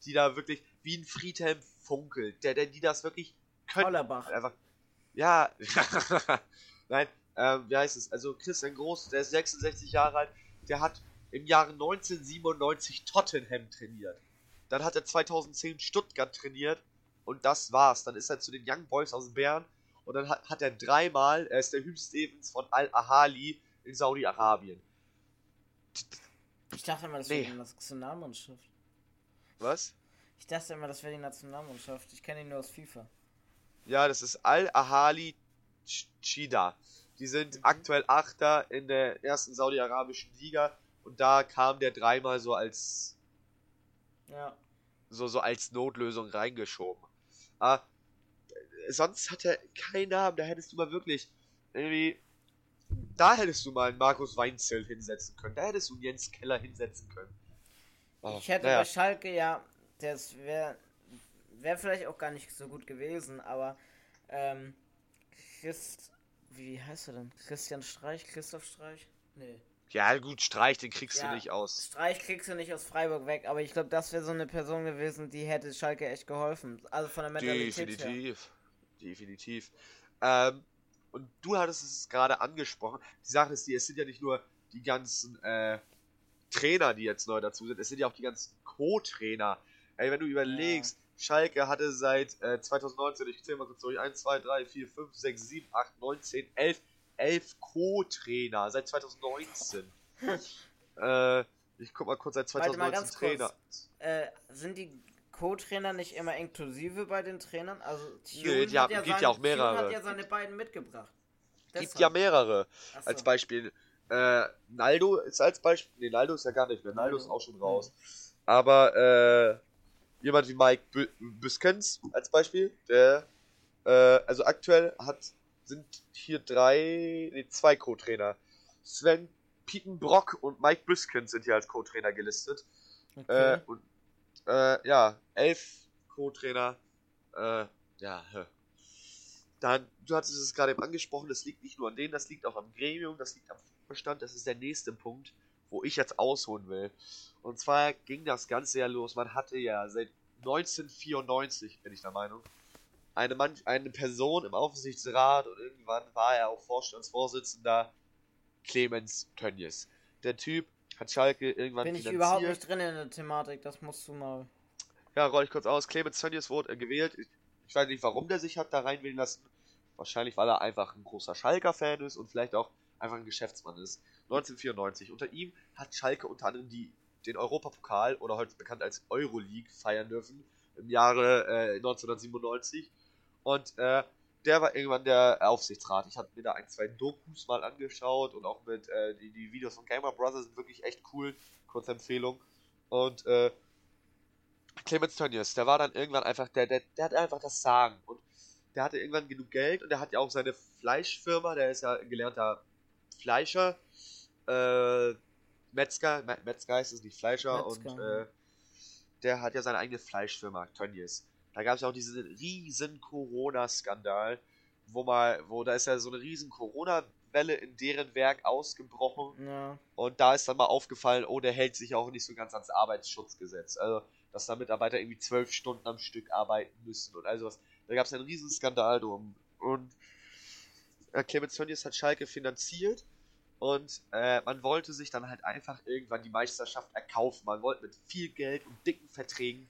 die da wirklich wie ein Friedhelm funkelt, der, der die das wirklich können. Hollerbach. Einfach. Ja. Nein, ähm, wie heißt es? Also Christian Groß, der ist 66 Jahre alt, der hat im Jahre 1997 Tottenham trainiert. Dann hat er 2010 Stuttgart trainiert und das war's. Dann ist er zu den Young Boys aus Bern und dann hat, hat er dreimal, er ist der Hugh Stevens von Al-Ahali in Saudi-Arabien. Ich dachte immer, das nee. wäre die Nationalmannschaft. Was? Ich dachte immer, das wäre die Nationalmannschaft. Ich kenne ihn nur aus FIFA. Ja, das ist Al-Ahali Chida. Die sind mhm. aktuell Achter in der ersten saudi-arabischen Liga und da kam der dreimal so als ja. so, so als Notlösung reingeschoben. Aber äh, sonst hat er keinen Namen, da hättest du mal wirklich irgendwie da hättest du mal einen Markus Weinzell hinsetzen können. Da hättest du einen Jens Keller hinsetzen können. Oh, ich hätte naja. bei Schalke, ja, das wäre wär vielleicht auch gar nicht so gut gewesen, aber ähm, Christ, wie heißt er denn? Christian Streich? Christoph Streich? Nee. Ja, gut, Streich, den kriegst ja, du nicht aus. Streich kriegst du nicht aus Freiburg weg, aber ich glaube, das wäre so eine Person gewesen, die hätte Schalke echt geholfen. Also von der Mentalität Definitiv. Her. Definitiv. Ähm, und du hattest es gerade angesprochen. Die Sache ist, die, es sind ja nicht nur die ganzen äh, Trainer, die jetzt neu dazu sind, es sind ja auch die ganzen Co-Trainer. Ey, wenn du überlegst, ja. Schalke hatte seit äh, 2019, ich zähle mal kurz durch, 1, 2, 3, 4, 5, 6, 7, 8, 9, 10, 11, 11 Co-Trainer seit 2019. äh, ich guck mal kurz seit 2019 Trainer. Äh, sind die Co-Trainer nicht immer inklusive bei den Trainern? Also Nö, die haben, ja gibt seine, ja auch mehrere. Tune hat ja seine beiden mitgebracht. Deshalb. Gibt ja mehrere. So. Als Beispiel äh, Naldo ist als Beispiel. Ne, Naldo ist ja gar nicht mehr. Naldo ist auch schon raus. Mhm. Aber äh, jemand wie Mike B Büskens als Beispiel, der äh, also aktuell hat sind hier drei, nee, zwei Co-Trainer. Sven Pietenbrock und Mike Büskens sind hier als Co-Trainer gelistet. Okay. Äh, und äh, ja, elf Co-Trainer. Äh, ja, dann, du hattest es gerade eben angesprochen, das liegt nicht nur an denen, das liegt auch am Gremium, das liegt am Verstand, das ist der nächste Punkt, wo ich jetzt ausholen will. Und zwar ging das Ganze ja los, man hatte ja seit 1994, bin ich der Meinung, eine, Mann, eine Person im Aufsichtsrat und irgendwann war er auch Vorstandsvorsitzender, Clemens Tönnies. Der Typ hat Schalke irgendwann Bin ich überhaupt nicht drin in der Thematik, das musst du mal. Ja, roll ich kurz aus. Clemens Tönnies wurde gewählt. Ich, ich weiß nicht, warum der sich hat da reinwählen lassen. Wahrscheinlich, weil er einfach ein großer Schalker-Fan ist und vielleicht auch einfach ein Geschäftsmann ist. 1994. Unter ihm hat Schalke unter anderem die, den Europapokal oder heute bekannt als Euroleague feiern dürfen im Jahre äh, 1997. Und äh, der war irgendwann der Aufsichtsrat. Ich hatte mir da ein, zwei Dokus mal angeschaut und auch mit äh, die, die Videos von Gamer Brothers sind wirklich echt cool. Kurze Empfehlung. Und äh, Clemens Tönnies, der war dann irgendwann einfach, der, der, der hat einfach das Sagen. Und der hatte irgendwann genug Geld und der hat ja auch seine Fleischfirma, der ist ja ein gelernter Fleischer. Äh, Metzger, Metzger heißt es nicht Fleischer Metzger. und äh, der hat ja seine eigene Fleischfirma, Tönnies. Da gab es ja auch diesen riesen Corona-Skandal, wo mal, wo da ist ja so eine riesen Corona-Welle in deren Werk ausgebrochen. Ja. Und da ist dann mal aufgefallen, oh, der hält sich auch nicht so ganz ans Arbeitsschutzgesetz. Also, dass da Mitarbeiter irgendwie zwölf Stunden am Stück arbeiten müssen und all sowas. Da gab es einen riesen Skandal drum. Und äh, Clemens Tönnies hat Schalke finanziert und äh, man wollte sich dann halt einfach irgendwann die Meisterschaft erkaufen. Man wollte mit viel Geld und dicken Verträgen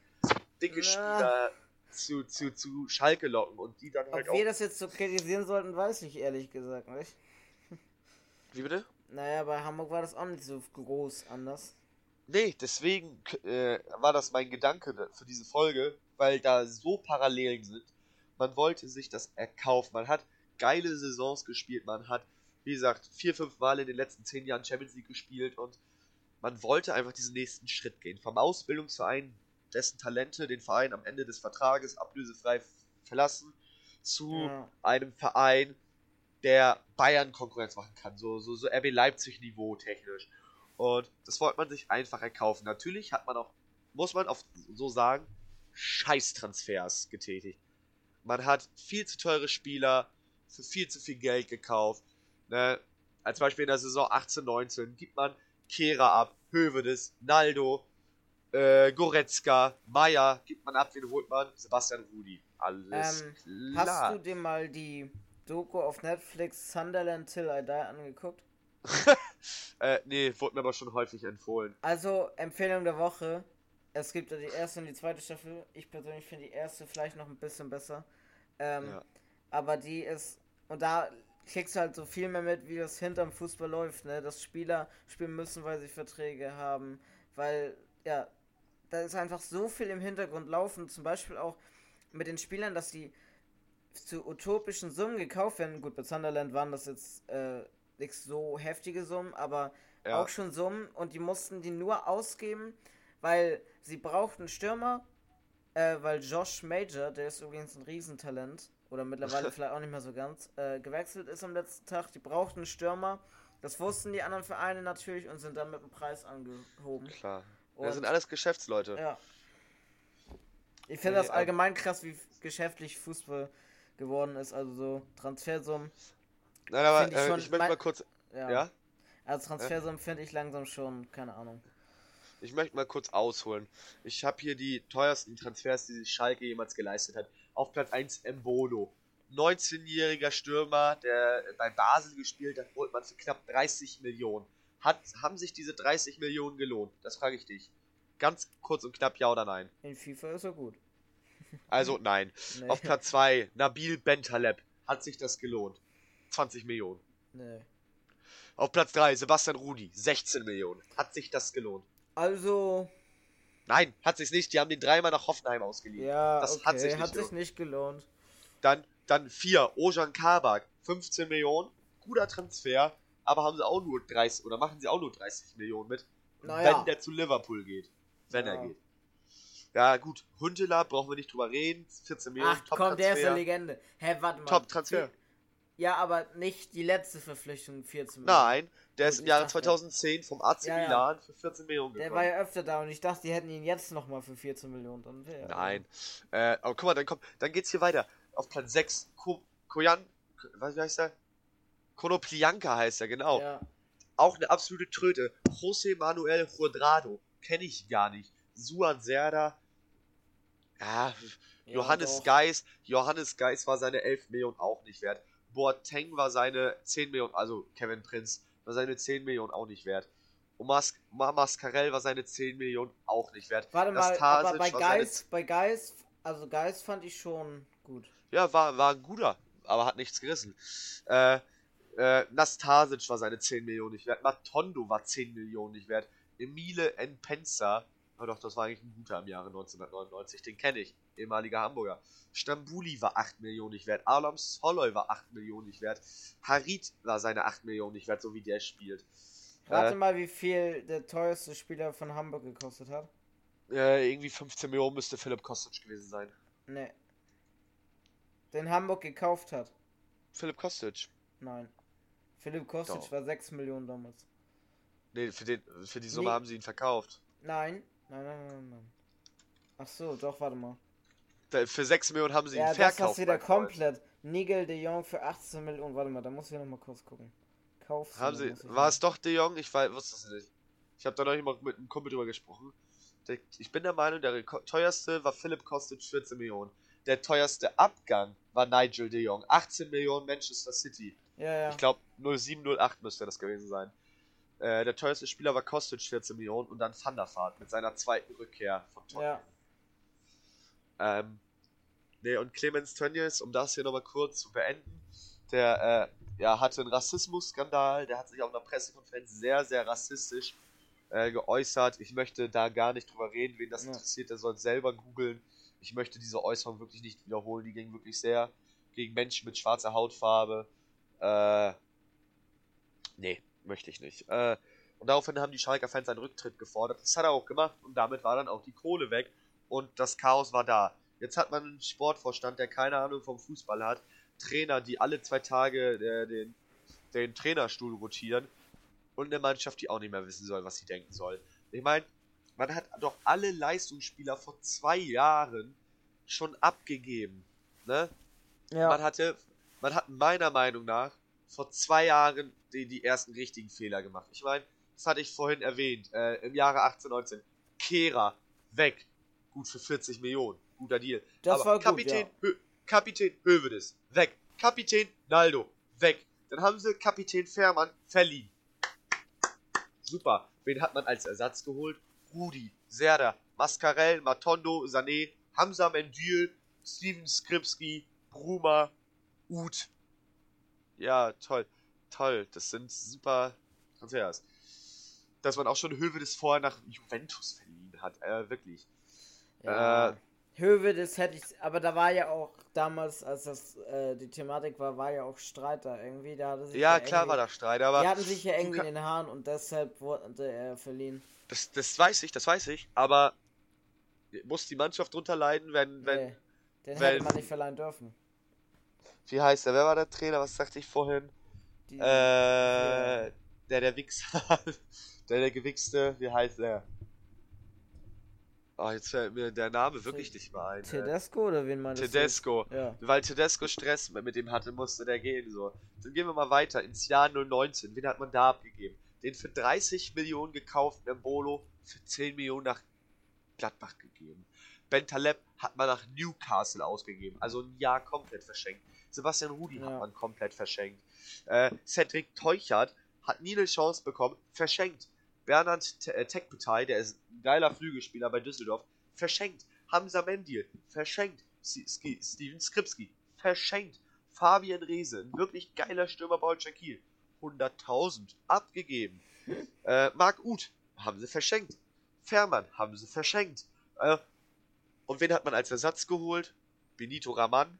dicke ja. Spieler zu, zu, zu Schalke locken und die dann halt Ob auch. wir das jetzt so kritisieren sollten, weiß ich ehrlich gesagt nicht. Wie bitte? Naja, bei Hamburg war das auch nicht so groß anders. Nee, deswegen äh, war das mein Gedanke für diese Folge, weil da so Parallelen sind. Man wollte sich das erkaufen. Man hat geile Saisons gespielt. Man hat, wie gesagt, vier, fünf Mal in den letzten zehn Jahren Champions League gespielt und man wollte einfach diesen nächsten Schritt gehen. Vom Ausbildungsverein, dessen Talente den Verein am Ende des Vertrages ablösefrei verlassen, zu ja. einem Verein, der Bayern Konkurrenz machen kann. So, so, so RB Leipzig Niveau technisch. Und das wollte man sich einfach erkaufen. Natürlich hat man auch, muss man auch so sagen, Scheißtransfers getätigt. Man hat viel zu teure Spieler für viel zu viel Geld gekauft. Ne? Als Beispiel in der Saison 18, 19 gibt man Kehra ab, Hövedes, Naldo, äh, Goretzka, Meier gibt man ab, wen holt man? Sebastian Rudi. Alles ähm, klar. Hast du dir mal die Doku auf Netflix Sunderland Till I Die angeguckt? äh, nee, wurde mir aber schon häufig empfohlen. Also, Empfehlung der Woche. Es gibt ja die erste und die zweite Staffel. Ich persönlich finde die erste vielleicht noch ein bisschen besser. Ähm, ja. Aber die ist. Und da kriegst du halt so viel mehr mit, wie das hinterm Fußball läuft, ne? Dass Spieler spielen müssen, weil sie Verträge haben. Weil, ja, da ist einfach so viel im Hintergrund laufen. Zum Beispiel auch mit den Spielern, dass die zu utopischen Summen gekauft werden. Gut, bei Sunderland waren das jetzt äh, nicht so heftige Summen, aber ja. auch schon Summen und die mussten die nur ausgeben, weil sie brauchten Stürmer, äh, weil Josh Major, der ist übrigens ein Riesentalent, oder mittlerweile vielleicht auch nicht mehr so ganz, äh, gewechselt ist am letzten Tag. Die brauchten Stürmer. Das wussten die anderen Vereine natürlich und sind dann mit dem Preis angehoben. Klar. Und das sind alles Geschäftsleute. Ja. Ich finde das allgemein krass, wie geschäftlich Fußball geworden ist. Also so Transfersummen. Nein, aber ich, äh, ich möchte mal kurz. Ja. ja? Also Transfersummen finde ich langsam schon, keine Ahnung. Ich möchte mal kurz ausholen. Ich habe hier die teuersten Transfers, die sich Schalke jemals geleistet hat. Auf Platz 1 Embolo. 19-jähriger Stürmer, der bei Basel gespielt hat, holt man für knapp 30 Millionen. Hat, haben sich diese 30 Millionen gelohnt? Das frage ich dich. Ganz kurz und knapp ja oder nein. In FIFA ist er gut. Also nein. Nee. Auf Platz 2 Nabil Bentaleb. Hat sich das gelohnt? 20 Millionen. Nee. Auf Platz 3 Sebastian Rudi. 16 Millionen. Hat sich das gelohnt? Also. Nein, hat sich nicht. Die haben den dreimal nach Hoffenheim ausgeliehen. Ja, das okay. hat sich nicht hat sich nicht gelohnt. Dann, dann 4 Ojan Kabak. 15 Millionen. Guter Transfer. Aber haben sie auch nur 30 oder machen sie auch nur 30 Millionen mit, naja. wenn der zu Liverpool geht. Wenn ja. er geht. Ja, gut, Huntela brauchen wir nicht drüber reden. 14 Millionen. Ach komm, der ist eine Legende. Hä, warte mal. Top-Transfer. Ja, aber nicht die letzte Verpflichtung 14 Millionen. Nein, der ist im Jahre 2010 vom AC ja, Milan für 14 Millionen gekommen. Der war ja öfter da und ich dachte, die hätten ihn jetzt nochmal für 14 Millionen. Dann Nein. Äh, aber guck mal, dann kommt, dann geht's hier weiter. Auf Platz 6, Ko Koyan, was heißt der? Konoplianka heißt er, genau. Ja. Auch eine absolute Tröte. José Manuel Cuadrado, kenne ich gar nicht. Suan Serda, ja, Johannes. Geis, Johannes Geis war seine 11 Millionen auch nicht wert. Boateng war seine 10 Millionen, also Kevin Prinz, war seine 10 Millionen auch nicht wert. Und Mas Mascarell war seine 10 Millionen auch nicht wert. Warte mal, aber bei Geis, bei Geis, also Geis fand ich schon gut. Ja, war, war ein guter, aber hat nichts gerissen. Äh, äh, Nastasic war seine 10 Millionen nicht wert. Matondo war 10 Millionen nicht wert. Emile Npenza aber doch, das war eigentlich ein guter im Jahre 1999. Den kenne ich. Ehemaliger Hamburger. Stambuli war 8 Millionen nicht wert. Alam Soloy war 8 Millionen nicht wert. Harit war seine 8 Millionen nicht wert, so wie der spielt. Rate äh, mal, wie viel der teuerste Spieler von Hamburg gekostet hat. Äh, irgendwie 15 Millionen müsste Philipp Kostic gewesen sein. Nee. Den Hamburg gekauft hat. Philipp Kostic? Nein. Philipp Kostic Doch. war 6 Millionen damals. Nee, für, den, für die Summe nee. haben sie ihn verkauft. Nein, Nein, nein, nein, nein. Ach so, doch, warte mal. Für 6 Millionen haben sie ja, ihn verkauft. Ja, das hast wieder komplett. Nigel de Jong für 18 Millionen. Warte mal, da muss ich noch mal kurz gucken. Kauf. Haben sie, war es doch de Jong? Ich weiß, wusste es nicht. Ich habe da noch immer mit einem Kumpel drüber gesprochen. Der, ich bin der Meinung, der teuerste war Philipp Kostic 14 Millionen. Der teuerste Abgang war Nigel de Jong. 18 Millionen Manchester City. Ja, ja. Ich glaube 0708 müsste das gewesen sein. Äh, der teuerste Spieler war Kostic 14 Millionen und dann Van der Vaart mit seiner zweiten Rückkehr von Tottenham. Ja. Ähm, nee, und Clemens Tönnies, um das hier nochmal kurz zu beenden, der äh, ja, hatte einen Rassismus-Skandal, der hat sich auf einer Pressekonferenz sehr, sehr rassistisch äh, geäußert. Ich möchte da gar nicht drüber reden, wen das ja. interessiert, der soll selber googeln. Ich möchte diese Äußerung wirklich nicht wiederholen, die ging wirklich sehr gegen Menschen mit schwarzer Hautfarbe. Äh, nee, möchte ich nicht. Äh, und daraufhin haben die Schalker Fans einen Rücktritt gefordert. Das hat er auch gemacht und damit war dann auch die Kohle weg und das Chaos war da. Jetzt hat man einen Sportvorstand, der keine Ahnung vom Fußball hat, Trainer, die alle zwei Tage äh, den, den Trainerstuhl rotieren und eine Mannschaft, die auch nicht mehr wissen soll, was sie denken soll. Ich meine, man hat doch alle Leistungsspieler vor zwei Jahren schon abgegeben. Ne? Ja. Man hatte, man hat meiner Meinung nach vor zwei Jahren die, die ersten richtigen Fehler gemacht. Ich meine, das hatte ich vorhin erwähnt, äh, im Jahre 1819. Kehra weg, gut für 40 Millionen, guter Deal. Das Aber war Kapitän, gut, ja. Kapitän Hövedes, weg. Kapitän Naldo, weg. Dann haben sie Kapitän Fährmann verliehen. Super. Wen hat man als Ersatz geholt? Rudi, Serda, Mascarell, Matondo, Sané, Hamza Mendül, Steven Skripski, Bruma, Uth. Ja, toll. Toll. Das sind super Transfers. Dass man auch schon Hövedes vorher nach Juventus verliehen hat. Äh, wirklich. Ja. Äh, Hövedes hätte ich, aber da war ja auch damals, als das äh, die Thematik war, war ja auch Streit da irgendwie. Da hatte sich ja, ja klar war da Streit, aber. Die hatten sich ja irgendwie in den Haaren und deshalb wurde er verliehen. Das, das weiß ich, das weiß ich, aber muss die Mannschaft drunter leiden, wenn. wenn nee, den wenn, hätte man nicht verleihen dürfen. Wie heißt er? Wer war der Trainer? Was sagte ich vorhin? Die, äh, ja. der, der Wichser. der, der Gewichste. Wie heißt er? Oh, jetzt fällt mir der Name wirklich nicht mehr ein. Tedesco oder wen meinst Tedesco. du? Ja. Weil Tedesco Stress mit dem hatte, musste der gehen. So. Dann gehen wir mal weiter ins Jahr 019. Wen hat man da abgegeben? Den für 30 Millionen gekauften Embolo für 10 Millionen nach Gladbach gegeben. Ben Taleb hat man nach Newcastle ausgegeben. Also ein Jahr komplett verschenkt. Sebastian Rudi ja. hat man komplett verschenkt. Äh, Cedric Teuchert hat nie eine Chance bekommen. Verschenkt. Bernhard äh, Tekpetai, der ist ein geiler Flügelspieler bei Düsseldorf, verschenkt. Hamza Mendil, verschenkt. Steven Skripski, verschenkt. Fabian Reese, ein wirklich geiler Stürmer bei Kiel, 100.000 abgegeben. Äh, Marc Uth, haben sie verschenkt. Fährmann, haben sie verschenkt. Äh, und wen hat man als Ersatz geholt? Benito Raman,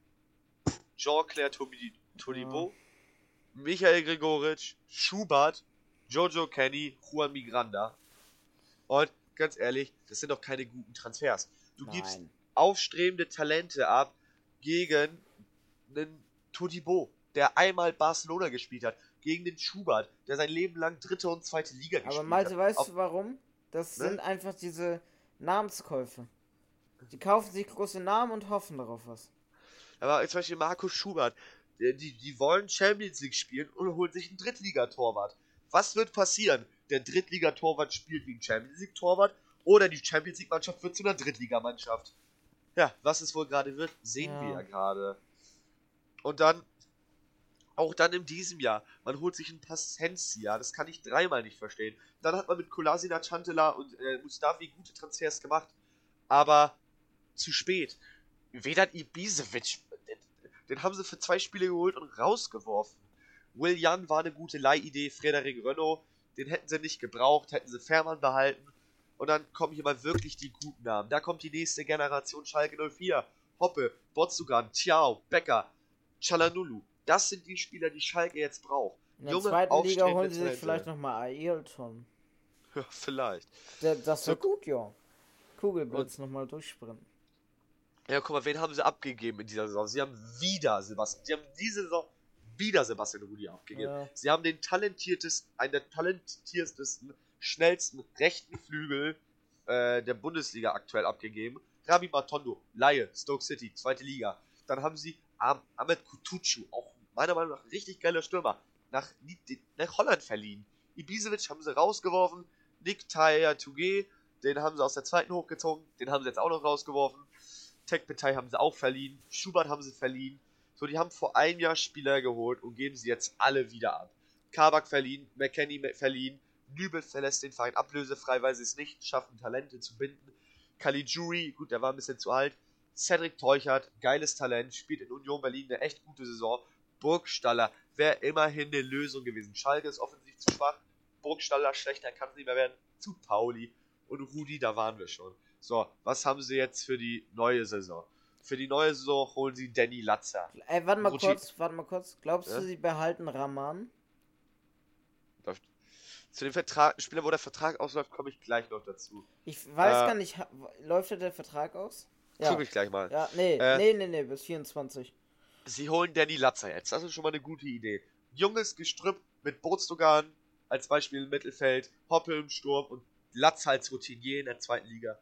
Jean-Claire Todibo, ja. Michael Gregoritsch, Schubert, Jojo Kenny, Juan Migranda. Und ganz ehrlich, das sind doch keine guten Transfers. Du Nein. gibst aufstrebende Talente ab gegen einen Todibo, der einmal Barcelona gespielt hat, gegen den Schubert, der sein Leben lang dritte und zweite Liga gespielt hat. Aber Malte, weißt Auf, du warum? Das ne? sind einfach diese Namenskäufe. Die kaufen sich große Namen und hoffen darauf was. Aber zum Beispiel Markus Schubert, die, die wollen Champions League spielen und holen sich einen Drittligatorwart. Was wird passieren? Der Drittligatorwart spielt wie ein Champions League-Torwart oder die Champions League-Mannschaft wird zu einer Drittligamannschaft. Ja, was es wohl gerade wird, sehen ja. wir ja gerade. Und dann, auch dann in diesem Jahr, man holt sich ein Passencia, das kann ich dreimal nicht verstehen. Dann hat man mit Kolasina, Chantela und äh, Mustafi gute Transfers gemacht, aber zu spät. Vedat Ibisevic, den, haben sie für zwei Spiele geholt und rausgeworfen. Will Jan war eine gute Leihidee, Frederik Renault, den hätten sie nicht gebraucht, hätten sie Fährmann behalten. Und dann kommen hier mal wirklich die guten Namen. Da kommt die nächste Generation Schalke 04. Hoppe, Botsugan, Tiao, Becker, Chalanulu. Das sind die Spieler, die Schalke jetzt braucht. In der Junge, zweiten Liga holen sie sich vielleicht nochmal Ailton. Ja, vielleicht. Der, das wird so, gut, ja. Kugelblitz nochmal durchsprinten. Ja, guck mal, wen haben sie abgegeben in dieser Saison? Sie haben wieder Sebastian. Sie haben diese Saison wieder Sebastian Rudi abgegeben. Ja. Sie haben den talentiertesten, einen der talentiertesten, schnellsten rechten Flügel äh, der Bundesliga aktuell abgegeben. Rabi Matondo, Laie, Stoke City, zweite Liga. Dann haben sie Am Ahmed Kutucu, auch meiner Meinung nach richtig geiler Stürmer, nach, nach Holland verliehen. Ibisevic haben sie rausgeworfen. Nick Taya Tuge, den haben sie aus der zweiten hochgezogen. Den haben sie jetzt auch noch rausgeworfen. Tech Petai haben sie auch verliehen. Schubert haben sie verliehen. So, die haben vor einem Jahr Spieler geholt und geben sie jetzt alle wieder ab. Kabak verliehen, McKenny verliehen, Nübel verlässt den Verein ablösefrei, weil sie es nicht schaffen, Talente zu binden. Caligiuri, gut, der war ein bisschen zu alt. Cedric Teuchert, geiles Talent, spielt in Union Berlin eine echt gute Saison. Burgstaller wäre immerhin eine Lösung gewesen. Schalke ist offensiv zu schwach. Burgstaller schlechter kann es nicht mehr werden. Zu Pauli. Und Rudi, da waren wir schon. So, was haben sie jetzt für die neue Saison? Für die neue Saison holen sie Danny Latzer. Ey, warte mal Ruti kurz, warte mal kurz. Glaubst ja? du, sie behalten Raman? Läuft. Zu dem Vertrag, Spieler, wo der Vertrag ausläuft, komme ich gleich noch dazu. Ich weiß äh, gar nicht, läuft der Vertrag aus? Ja. Guck ich gleich mal. Ja, nee, äh, nee, nee, nee, bis 24. Sie holen Danny Latzer jetzt. Das ist schon mal eine gute Idee. Junges Gestrüpp mit Bootstogan als Beispiel im Mittelfeld, Hoppel im Sturm und Latz als Routinier in der zweiten Liga.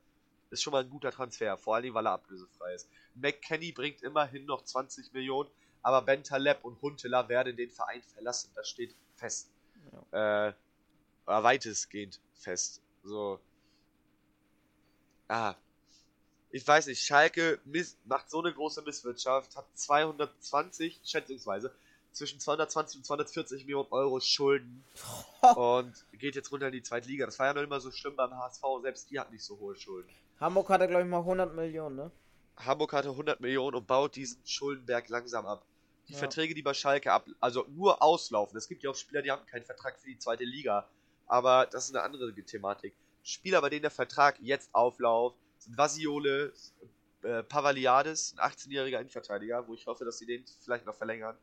Ist schon mal ein guter Transfer, vor allem weil er ablösefrei ist. McKenny bringt immerhin noch 20 Millionen, aber Bentaleb und Huntela werden den Verein verlassen. Das steht fest. Ja. Äh, weitestgehend fest. So. Ah. Ich weiß nicht, Schalke macht so eine große Misswirtschaft, hat 220, schätzungsweise, zwischen 220 und 240 Millionen Euro Schulden und geht jetzt runter in die zweite Liga. Das war ja noch immer so schlimm beim HSV, selbst die hat nicht so hohe Schulden. Hamburg hatte, glaube ich, mal 100 Millionen, ne? Hamburg hatte 100 Millionen und baut diesen Schuldenberg langsam ab. Die ja. Verträge, die bei Schalke ab, also nur auslaufen. Es gibt ja auch Spieler, die haben keinen Vertrag für die zweite Liga. Aber das ist eine andere Thematik. Spieler, bei denen der Vertrag jetzt aufläuft, sind Vasiole, äh, Pavaliades, ein 18-jähriger Innenverteidiger, wo ich hoffe, dass sie den vielleicht noch verlängern.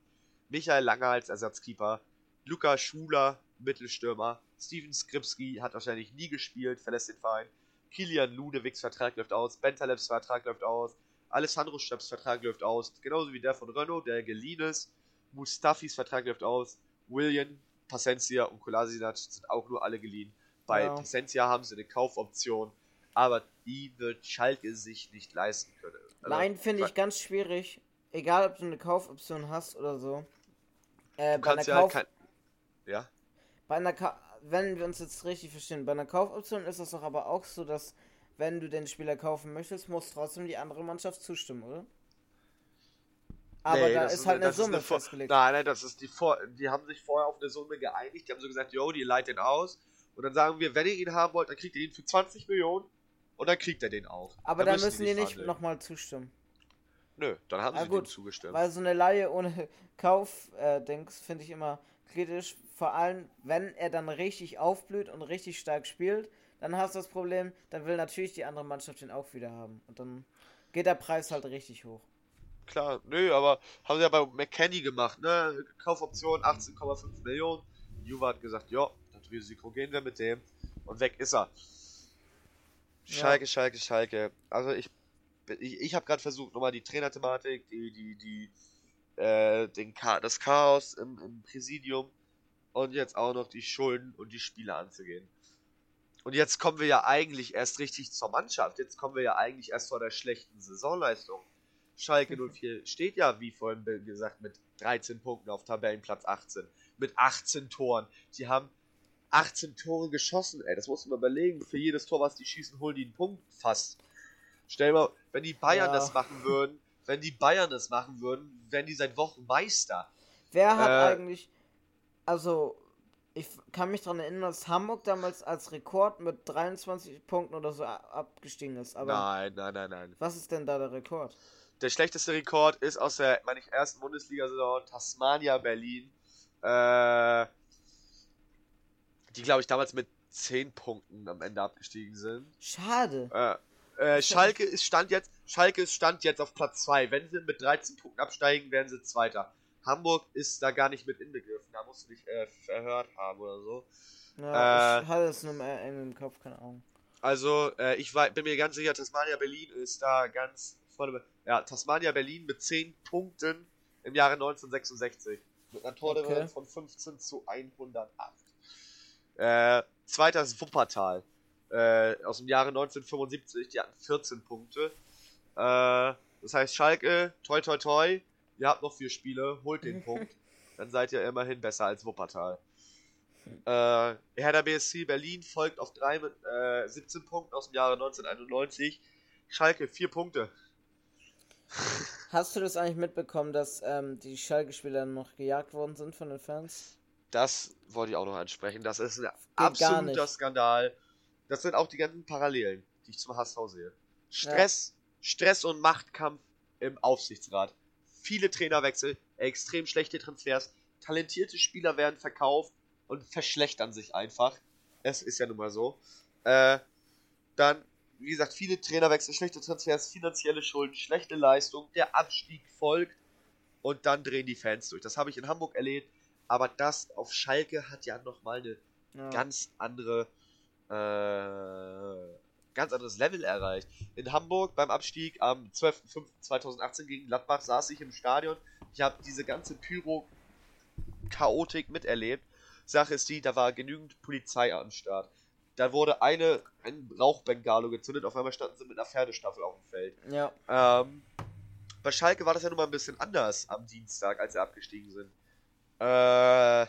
Michael Langer als Ersatzkeeper. Luca Schuler, Mittelstürmer. Steven Skripski hat wahrscheinlich nie gespielt, verlässt den Verein. Kilian Ludewigs Vertrag läuft aus, Bentalebs Vertrag läuft aus, Alessandro Stöps Vertrag läuft aus, genauso wie der von Renault, der geliehen ist. Mustafis Vertrag läuft aus, William, Pacencia und Kolasinac sind auch nur alle geliehen. Bei ja. Pacencia haben sie eine Kaufoption, aber die wird Schalke sich nicht leisten können. Also, Nein, finde ich ganz schwierig. Egal, ob du eine Kaufoption hast oder so. Äh, bei einer ja Kauf... Halt kein... Ja? Bei einer Ka wenn wir uns jetzt richtig verstehen, bei einer Kaufoption ist es doch aber auch so, dass wenn du den Spieler kaufen möchtest, muss trotzdem die andere Mannschaft zustimmen, oder? Aber nee, da ist halt eine Summe eine festgelegt. Nein, nein, das ist die Vor die haben sich vorher auf eine Summe geeinigt, die haben so gesagt, yo, die leitet den aus. Und dann sagen wir, wenn ihr ihn haben wollt, dann kriegt ihr ihn für 20 Millionen und dann kriegt er den auch. Aber dann, dann müssen, die nicht nochmal zustimmen. Nö, dann haben ah, sie gut, dem zugestimmt. Weil so eine Laie ohne Kauf-Dings äh, finde ich immer kritisch, vor allem, wenn er dann richtig aufblüht und richtig stark spielt, dann hast du das Problem, dann will natürlich die andere Mannschaft den auch wieder haben. Und dann geht der Preis halt richtig hoch. Klar, nö, aber haben sie ja bei McKenny gemacht, ne? Kaufoption 18,5 Millionen. Juve hat gesagt, ja, das Risiko gehen wir mit dem. Und weg ist er. Schalke, ja. Schalke, Schalke. Also ich, ich, ich habe gerade versucht, nochmal die Trainerthematik, die, die, die, äh, den das Chaos im, im Präsidium und jetzt auch noch die Schulden und die Spiele anzugehen. Und jetzt kommen wir ja eigentlich erst richtig zur Mannschaft. Jetzt kommen wir ja eigentlich erst vor der schlechten Saisonleistung. Schalke 04 steht ja, wie vorhin gesagt, mit 13 Punkten auf Tabellenplatz 18. Mit 18 Toren. Die haben 18 Tore geschossen, ey. Das muss man überlegen. Für jedes Tor, was die schießen, holen die einen Punkt fast. Stell mal, wenn die Bayern ja. das machen würden, wenn die Bayern das machen würden, wären die seit Wochen Meister. Wer hat äh, eigentlich, also ich kann mich daran erinnern, dass Hamburg damals als Rekord mit 23 Punkten oder so abgestiegen ist. Aber nein, nein, nein, nein. Was ist denn da der Rekord? Der schlechteste Rekord ist aus der, meine ich, ersten Bundesliga-Saison Tasmania Berlin. Äh, die, glaube ich, damals mit 10 Punkten am Ende abgestiegen sind. Schade. Äh, äh, Schalke ist Stand jetzt, Schalke ist Stand jetzt auf Platz 2. Wenn sie mit 13 Punkten absteigen, werden sie Zweiter. Hamburg ist da gar nicht mit inbegriffen. Da musst du dich äh, verhört haben oder so. Ja, äh, ich hatte es nur im Kopf, keine Ahnung. Also, äh, ich war, bin mir ganz sicher, Tasmania Berlin ist da ganz vorne. Ja, Tasmania Berlin mit 10 Punkten im Jahre 1966. Mit einer Tordifferenz okay. von 15 zu 108. Äh, zweiter ist Wuppertal. Äh, aus dem Jahre 1975. Die hatten 14 Punkte. Äh, das heißt, Schalke, toi toi toi, ihr habt noch vier Spiele, holt den Punkt. Dann seid ihr immerhin besser als Wuppertal. Äh, Hertha BSC Berlin folgt auf 3 mit äh, 17 Punkten aus dem Jahre 1991. Schalke 4 Punkte. Hast du das eigentlich mitbekommen, dass ähm, die Schalke-Spieler noch gejagt worden sind von den Fans? Das wollte ich auch noch ansprechen. Das ist ein Geht absoluter Skandal. Das sind auch die ganzen Parallelen, die ich zum HSV sehe. Stress, ja. Stress und Machtkampf im Aufsichtsrat viele Trainerwechsel, extrem schlechte Transfers, talentierte Spieler werden verkauft und verschlechtern sich einfach. Es ist ja nun mal so. Äh, dann wie gesagt, viele Trainerwechsel, schlechte Transfers, finanzielle Schulden, schlechte Leistung, der Abstieg folgt und dann drehen die Fans durch. Das habe ich in Hamburg erlebt, aber das auf Schalke hat ja nochmal eine ja. ganz andere, äh, ganz anderes Level erreicht. In Hamburg beim Abstieg am 12.05.2018 gegen Gladbach saß ich im Stadion. Ich habe diese ganze Pyro-Chaotik miterlebt. Sache ist die, da war genügend Polizei am Start. Da wurde eine, ein Rauchbengalo gezündet, auf einmal standen sie mit einer Pferdestaffel auf dem Feld. Ja. Ähm, bei Schalke war das ja nun mal ein bisschen anders am Dienstag, als sie abgestiegen sind. Äh,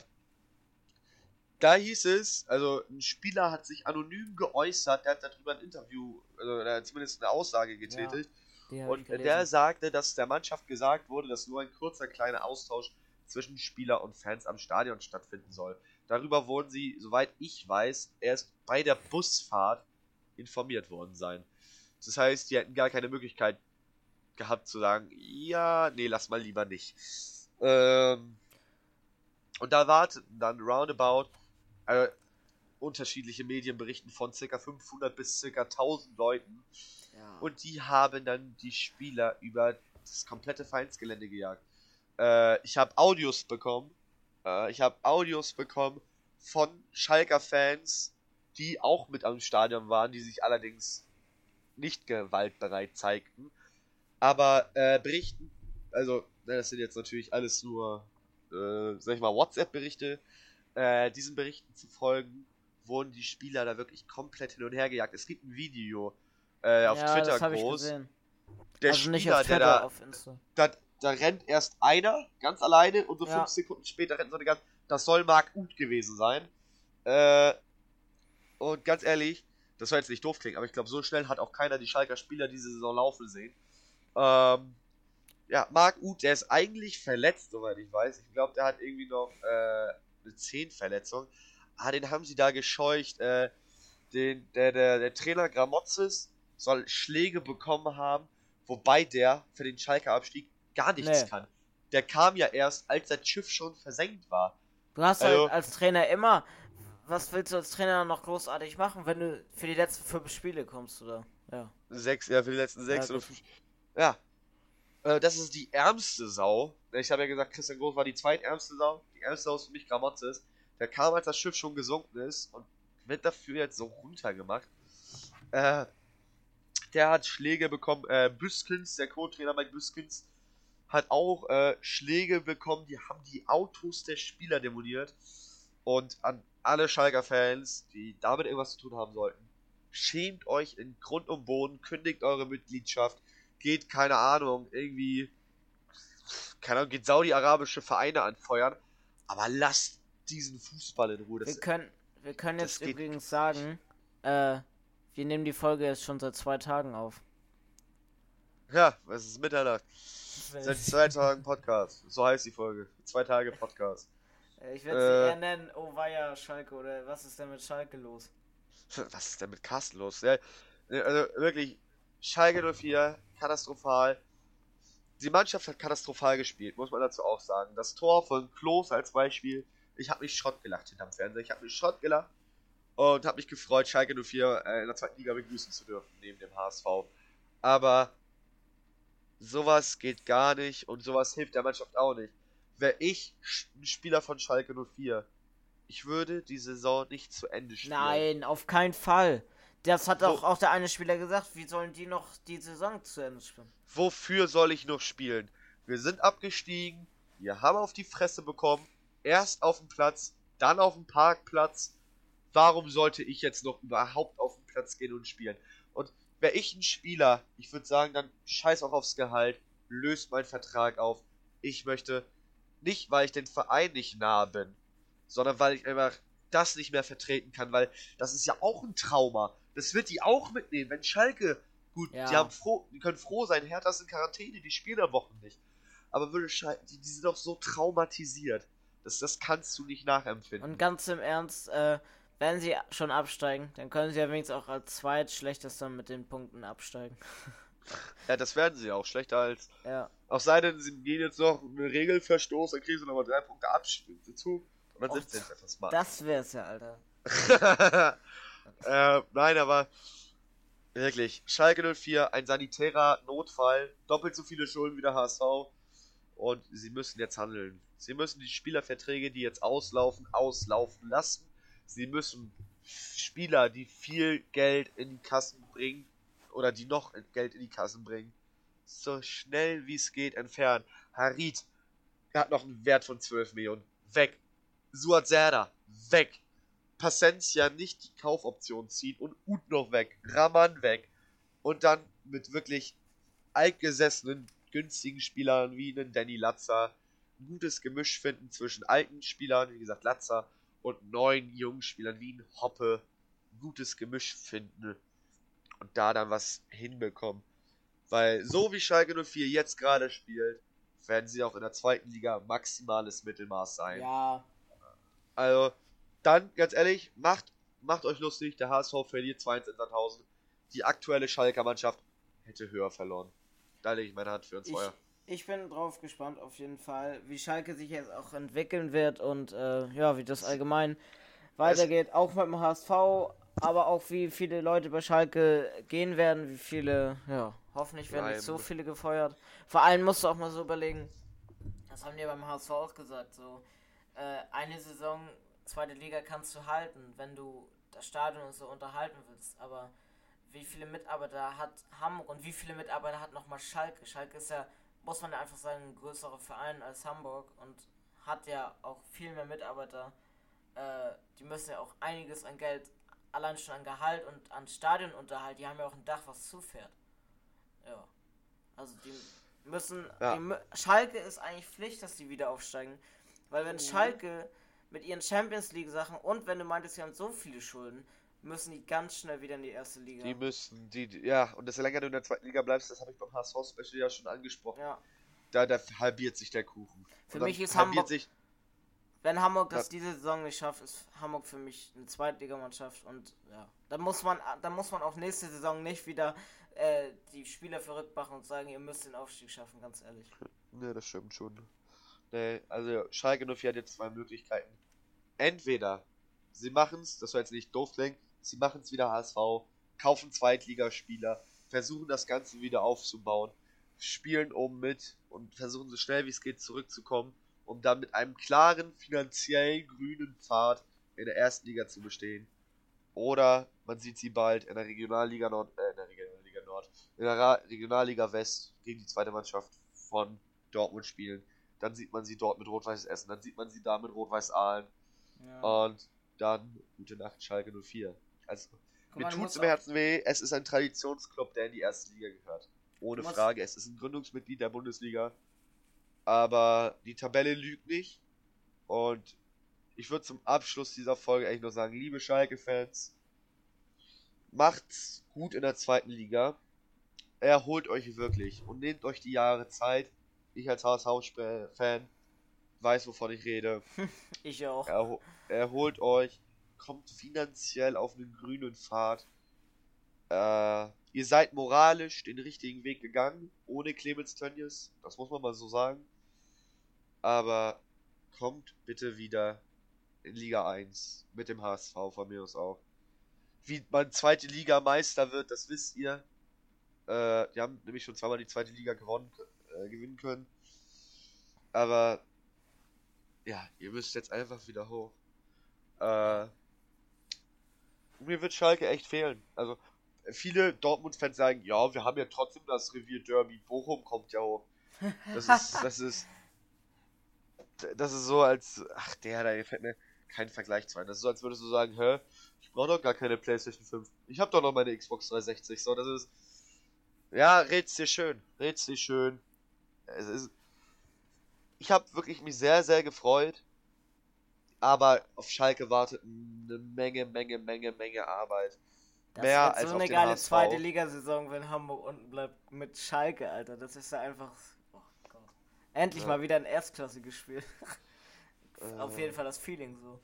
da hieß es, also ein Spieler hat sich anonym geäußert, der hat darüber ein Interview, also zumindest eine Aussage getätigt. Ja, und der sagte, dass der Mannschaft gesagt wurde, dass nur ein kurzer kleiner Austausch zwischen Spieler und Fans am Stadion stattfinden soll. Darüber wurden sie, soweit ich weiß, erst bei der Busfahrt informiert worden sein. Das heißt, die hätten gar keine Möglichkeit gehabt zu sagen, ja, nee, lass mal lieber nicht. Ähm, und da warteten dann roundabout äh, unterschiedliche Medien berichten von ca. 500 bis ca. 1000 Leuten. Ja. Und die haben dann die Spieler über das komplette Feindsgelände gejagt. Äh, ich habe Audios bekommen. Äh, ich habe Audios bekommen von Schalker Fans, die auch mit am Stadion waren, die sich allerdings nicht gewaltbereit zeigten. Aber äh, berichten, also, das sind jetzt natürlich alles nur, äh, sag ich mal, WhatsApp-Berichte, äh, diesen Berichten zu folgen, wurden die Spieler da wirklich komplett hin und her gejagt. Es gibt ein Video äh, auf ja, Twitter das groß. Der also Spieler, Twitter, der da, auf Insta. Da, da rennt erst einer ganz alleine und so ja. fünf Sekunden später rennt so eine ganz. Das soll Mark Uth gewesen sein. Äh, und ganz ehrlich, das soll jetzt nicht doof klingen, aber ich glaube, so schnell hat auch keiner die Schalker Spieler diese Saison laufen sehen. Ähm, ja, Marc Uth, der ist eigentlich verletzt, soweit ich weiß. Ich glaube, der hat irgendwie noch äh, eine Zehenverletzung. Ah, den haben sie da gescheucht. Äh, den, der, der, der Trainer Gramozis soll Schläge bekommen haben, wobei der für den Schalker Abstieg gar nichts nee. kann. Der kam ja erst, als das Schiff schon versenkt war. Du hast also, halt als Trainer immer, was willst du als Trainer noch großartig machen, wenn du für die letzten fünf Spiele kommst, oder? Ja. Sechs, ja, für die letzten sechs ja, oder fünf. Ja. Äh, das ist die ärmste Sau. Ich habe ja gesagt, Christian Groß war die zweitärmste Sau. Die ärmste Sau ist für mich Gramozis. Der kam, als das Schiff schon gesunken ist und wird dafür jetzt so runtergemacht. Äh, der hat Schläge bekommen. Äh, Büskens, der Co-Trainer Mike Büskens, hat auch äh, Schläge bekommen. Die haben die Autos der Spieler demoliert. Und an alle Schalker-Fans, die damit irgendwas zu tun haben sollten, schämt euch in Grund und Boden, kündigt eure Mitgliedschaft, geht, keine Ahnung, irgendwie, keine Ahnung, geht saudi-arabische Vereine anfeuern, aber lasst diesen Fußball in Ruhe. Das, wir können, wir können jetzt übrigens sagen, äh, wir nehmen die Folge jetzt schon seit zwei Tagen auf. Ja, es ist Mitternacht. Seit zwei Tagen Podcast. So heißt die Folge. Zwei Tage Podcast. Äh, ich werde sie äh, eher nennen, oh weia, Schalke, oder was ist denn mit Schalke los? Was ist denn mit Carsten los? Ja, also wirklich, Schalke 04, katastrophal. Die Mannschaft hat katastrophal gespielt, muss man dazu auch sagen. Das Tor von Klos als Beispiel, ich habe mich Schrott gelacht hinterm Fernseher. Ich habe mich Schrott gelacht und habe mich gefreut, Schalke 04 äh, in der zweiten Liga begrüßen zu dürfen, neben dem HSV. Aber sowas geht gar nicht und sowas hilft der Mannschaft auch nicht. Wäre ich ein Spieler von Schalke 04, ich würde die Saison nicht zu Ende spielen. Nein, auf keinen Fall. Das hat auch, auch der eine Spieler gesagt. Wie sollen die noch die Saison zu Ende spielen? Wofür soll ich noch spielen? Wir sind abgestiegen, wir haben auf die Fresse bekommen, erst auf dem Platz, dann auf dem Parkplatz. Warum sollte ich jetzt noch überhaupt auf den Platz gehen und spielen? Und wäre ich ein Spieler, ich würde sagen, dann scheiß auch aufs Gehalt, löst meinen Vertrag auf. Ich möchte nicht, weil ich den Verein nicht nahe bin, sondern weil ich einfach das nicht mehr vertreten kann, weil das ist ja auch ein Trauma. Das wird die auch mitnehmen. Wenn Schalke, gut, ja. die, haben froh, die können froh sein, Hertha ist in Quarantäne, die spielen am Wochen nicht. Aber würde Schalke, die, die sind doch so traumatisiert. Das, das kannst du nicht nachempfinden. Und ganz im Ernst, äh, wenn sie schon absteigen, dann können sie ja wenigstens auch als zweitschlechtester mit den Punkten absteigen. Ja, das werden sie auch. Schlechter als. Ja. Auch sei denn, sie gehen jetzt noch einen Regelverstoß, dann kriegen sie nochmal drei Punkte Abzug. Und dann sind sie jetzt etwas smart. Das wär's ja, Alter. äh, nein, aber Wirklich. Schalke 04, ein sanitärer Notfall, doppelt so viele Schulden wie der HSV. Und sie müssen jetzt handeln. Sie müssen die Spielerverträge, die jetzt auslaufen, auslaufen lassen. Sie müssen Spieler, die viel Geld in die Kassen bringen, oder die noch Geld in die Kassen bringen, so schnell wie es geht entfernen. Harit hat noch einen Wert von 12 Millionen. Weg. Suat Serda. Weg. Pacencia nicht die Kaufoption zieht und Ut noch weg. Raman weg. Und dann mit wirklich altgesessenen, günstigen Spielern wie einen Danny Latzer ein gutes Gemisch finden zwischen alten Spielern, wie gesagt Latzer, und neuen jungen Spielern wie ein Hoppe. Ein gutes Gemisch finden und da dann was hinbekommen. Weil so wie Schalke 04 jetzt gerade spielt, werden sie auch in der zweiten Liga maximales Mittelmaß sein. Ja. Also, dann, ganz ehrlich, macht, macht euch lustig, der HSV verliert 2-1 in Sandhausen. Die aktuelle Schalker Mannschaft hätte höher verloren. Da lege ich meine Hand für ins Feuer. Ich bin drauf gespannt auf jeden Fall, wie Schalke sich jetzt auch entwickeln wird und äh, ja, wie das allgemein weitergeht. Auch mit dem HSV, aber auch wie viele Leute bei Schalke gehen werden, wie viele, ja, hoffentlich werden nicht so viele gefeuert. Vor allem musst du auch mal so überlegen, das haben die beim HSV auch gesagt, so äh, eine Saison, zweite Liga kannst du halten, wenn du das Stadion so unterhalten willst, aber wie viele Mitarbeiter hat Hamburg und wie viele Mitarbeiter hat nochmal Schalke? Schalke ist ja, muss man ja einfach sagen, ein größerer Verein als Hamburg und hat ja auch viel mehr Mitarbeiter. Äh, die müssen ja auch einiges an Geld allein schon an Gehalt und an Stadionunterhalt, die haben ja auch ein Dach, was zufährt. Ja. Also die müssen. Ja. Die, Schalke ist eigentlich Pflicht, dass die wieder aufsteigen. Weil wenn mhm. Schalke mit ihren Champions League Sachen und wenn du meintest, sie haben so viele Schulden, müssen die ganz schnell wieder in die erste Liga. Die müssen, die, ja, und desto länger du in der zweiten Liga bleibst, das habe ich beim HSV Special ja schon angesprochen. Ja. Da, da halbiert sich der Kuchen. Für mich ist Hamburg. Sich, wenn Hamburg das diese Saison nicht schafft, ist Hamburg für mich eine Zweitligamannschaft und ja, dann muss man, dann muss man auch nächste Saison nicht wieder äh, die Spieler verrückt machen und sagen, ihr müsst den Aufstieg schaffen, ganz ehrlich. Ne, das stimmt schon. Nee, also Schalke 04 hat jetzt zwei Möglichkeiten. Entweder sie machen es, das soll jetzt nicht doof klingen, sie machen es wieder HSV, kaufen Zweitligaspieler, versuchen das Ganze wieder aufzubauen, spielen oben mit und versuchen so schnell wie es geht zurückzukommen um dann mit einem klaren finanziellen grünen Pfad in der ersten Liga zu bestehen. Oder man sieht sie bald in der Regionalliga Nord, äh, in der Regionalliga Nord, in der Ra Regionalliga West gegen die zweite Mannschaft von Dortmund spielen. Dann sieht man sie dort mit Rot-Weiß Essen, dann sieht man sie da mit Rot-Weiß Aalen. Ja. Und dann gute Nacht Schalke 04. Also, Guck mir tut es im Herzen weh, es ist ein Traditionsclub, der in die erste Liga gehört. Ohne Frage, es ist ein Gründungsmitglied der Bundesliga. Aber die Tabelle lügt nicht. Und ich würde zum Abschluss dieser Folge eigentlich nur sagen, liebe Schalke-Fans, macht's gut in der zweiten Liga. Erholt euch wirklich und nehmt euch die Jahre Zeit. Ich als HSV-Fan weiß, wovon ich rede. ich auch. Erho erholt euch, kommt finanziell auf einen grünen Pfad. Äh, ihr seid moralisch den richtigen Weg gegangen, ohne Clemens Tönnies. Das muss man mal so sagen aber kommt bitte wieder in Liga 1 mit dem HSV von mir aus auch. Wie man zweite Liga Meister wird, das wisst ihr. Äh, die haben nämlich schon zweimal die zweite Liga gewonnen, äh, gewinnen können. Aber ja, ihr müsst jetzt einfach wieder hoch. Äh, mir wird Schalke echt fehlen. Also viele Dortmund-Fans sagen, ja, wir haben ja trotzdem das Revier Derby. Bochum kommt ja hoch. Das ist, das ist, das ist so, als. Ach, der, da gefällt mir kein Vergleich zu ein. Das ist so, als würdest du sagen, hä, ich brauche doch gar keine PlayStation 5. Ich habe doch noch meine Xbox 360. So, das ist. Ja, red's dir schön. Red's dir schön. Es ist. Ich habe wirklich mich sehr, sehr gefreut. Aber auf Schalke wartet eine Menge, Menge, Menge, Menge Arbeit. Das Mehr wird als so eine geile HSV. zweite Ligasaison, wenn Hamburg unten bleibt mit Schalke, Alter. Das ist ja einfach Endlich ja. mal wieder ein erstklassiges Spiel. äh, Auf jeden Fall das Feeling so.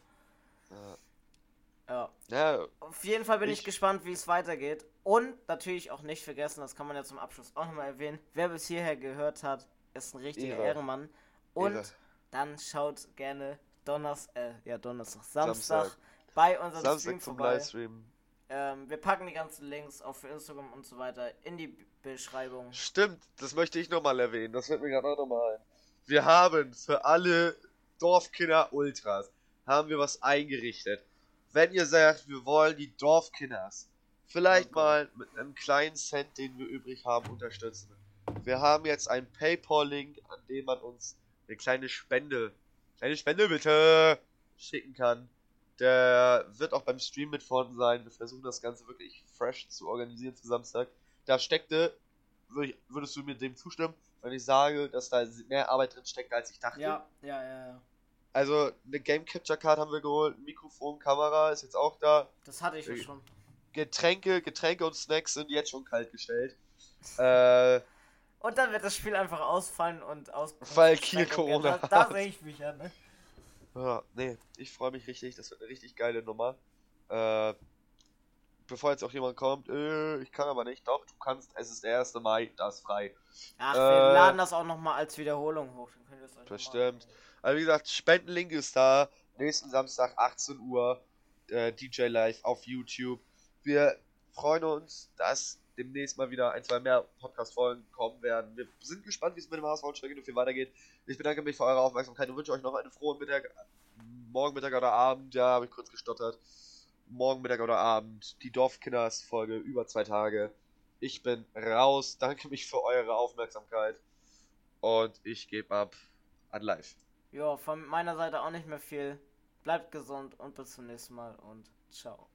Ja. ja. Auf jeden Fall bin ich, ich gespannt, wie es weitergeht. Und natürlich auch nicht vergessen, das kann man ja zum Abschluss auch nochmal erwähnen. Wer bis hierher gehört hat, ist ein richtiger Ehre. Ehrenmann. Und Ehre. dann schaut gerne Donners, äh, ja, Donnerstag, Samstag, Samstag. bei unserem Samstag Stream vorbei. Livestream. Ähm, wir packen die ganzen Links auch für Instagram und so weiter in die Beschreibung. Stimmt, das möchte ich nochmal erwähnen. Das wird mir gerade auch nochmal ein. Wir haben für alle Dorfkinder Ultras haben wir was eingerichtet. Wenn ihr sagt, wir wollen die Dorfkinders vielleicht okay. mal mit einem kleinen Cent, den wir übrig haben, unterstützen. Wir haben jetzt einen PayPal-Link, an dem man uns eine kleine Spende, kleine Spende bitte, schicken kann. Der wird auch beim Stream mit vorne sein. Wir versuchen das Ganze wirklich fresh zu organisieren für Samstag. Da steckte, würdest du mir dem zustimmen, wenn ich sage, dass da mehr Arbeit drin steckt, als ich dachte? Ja, ja, ja, ja. Also, eine Game Capture Card haben wir geholt, Mikrofon, Kamera ist jetzt auch da. Das hatte ich ja schon. Getränke, Getränke und Snacks sind jetzt schon kalt gestellt. äh, und dann wird das Spiel einfach ausfallen und aus. Weil Kiel Corona. Da, da sehe ich mich ja, ne? Ja, nee, ich freue mich richtig. Das wird eine richtig geile Nummer. Äh, bevor jetzt auch jemand kommt, äh, ich kann aber nicht. Doch, du kannst. Es ist der 1. Mai, das ist frei. Ach, äh, wir laden das auch nochmal als Wiederholung hoch. Dann könnt ihr das bestimmt. Also wie gesagt, Spendenlink ist da. Nächsten Samstag 18 Uhr. Äh, DJ Live auf YouTube. Wir freuen uns, dass demnächst mal wieder ein, zwei mehr Podcast-Folgen kommen werden. Wir sind gespannt, wie es mit dem HSV Strecke viel weitergeht. Ich bedanke mich für eure Aufmerksamkeit und wünsche euch noch einen frohen Mittag, morgen Mittag oder Abend. Ja, habe ich kurz gestottert. Morgen Mittag oder Abend. Die Dorfkinders-Folge über zwei Tage. Ich bin raus. Danke mich für eure Aufmerksamkeit. Und ich gebe ab an live. Ja, von meiner Seite auch nicht mehr viel. Bleibt gesund und bis zum nächsten Mal und ciao.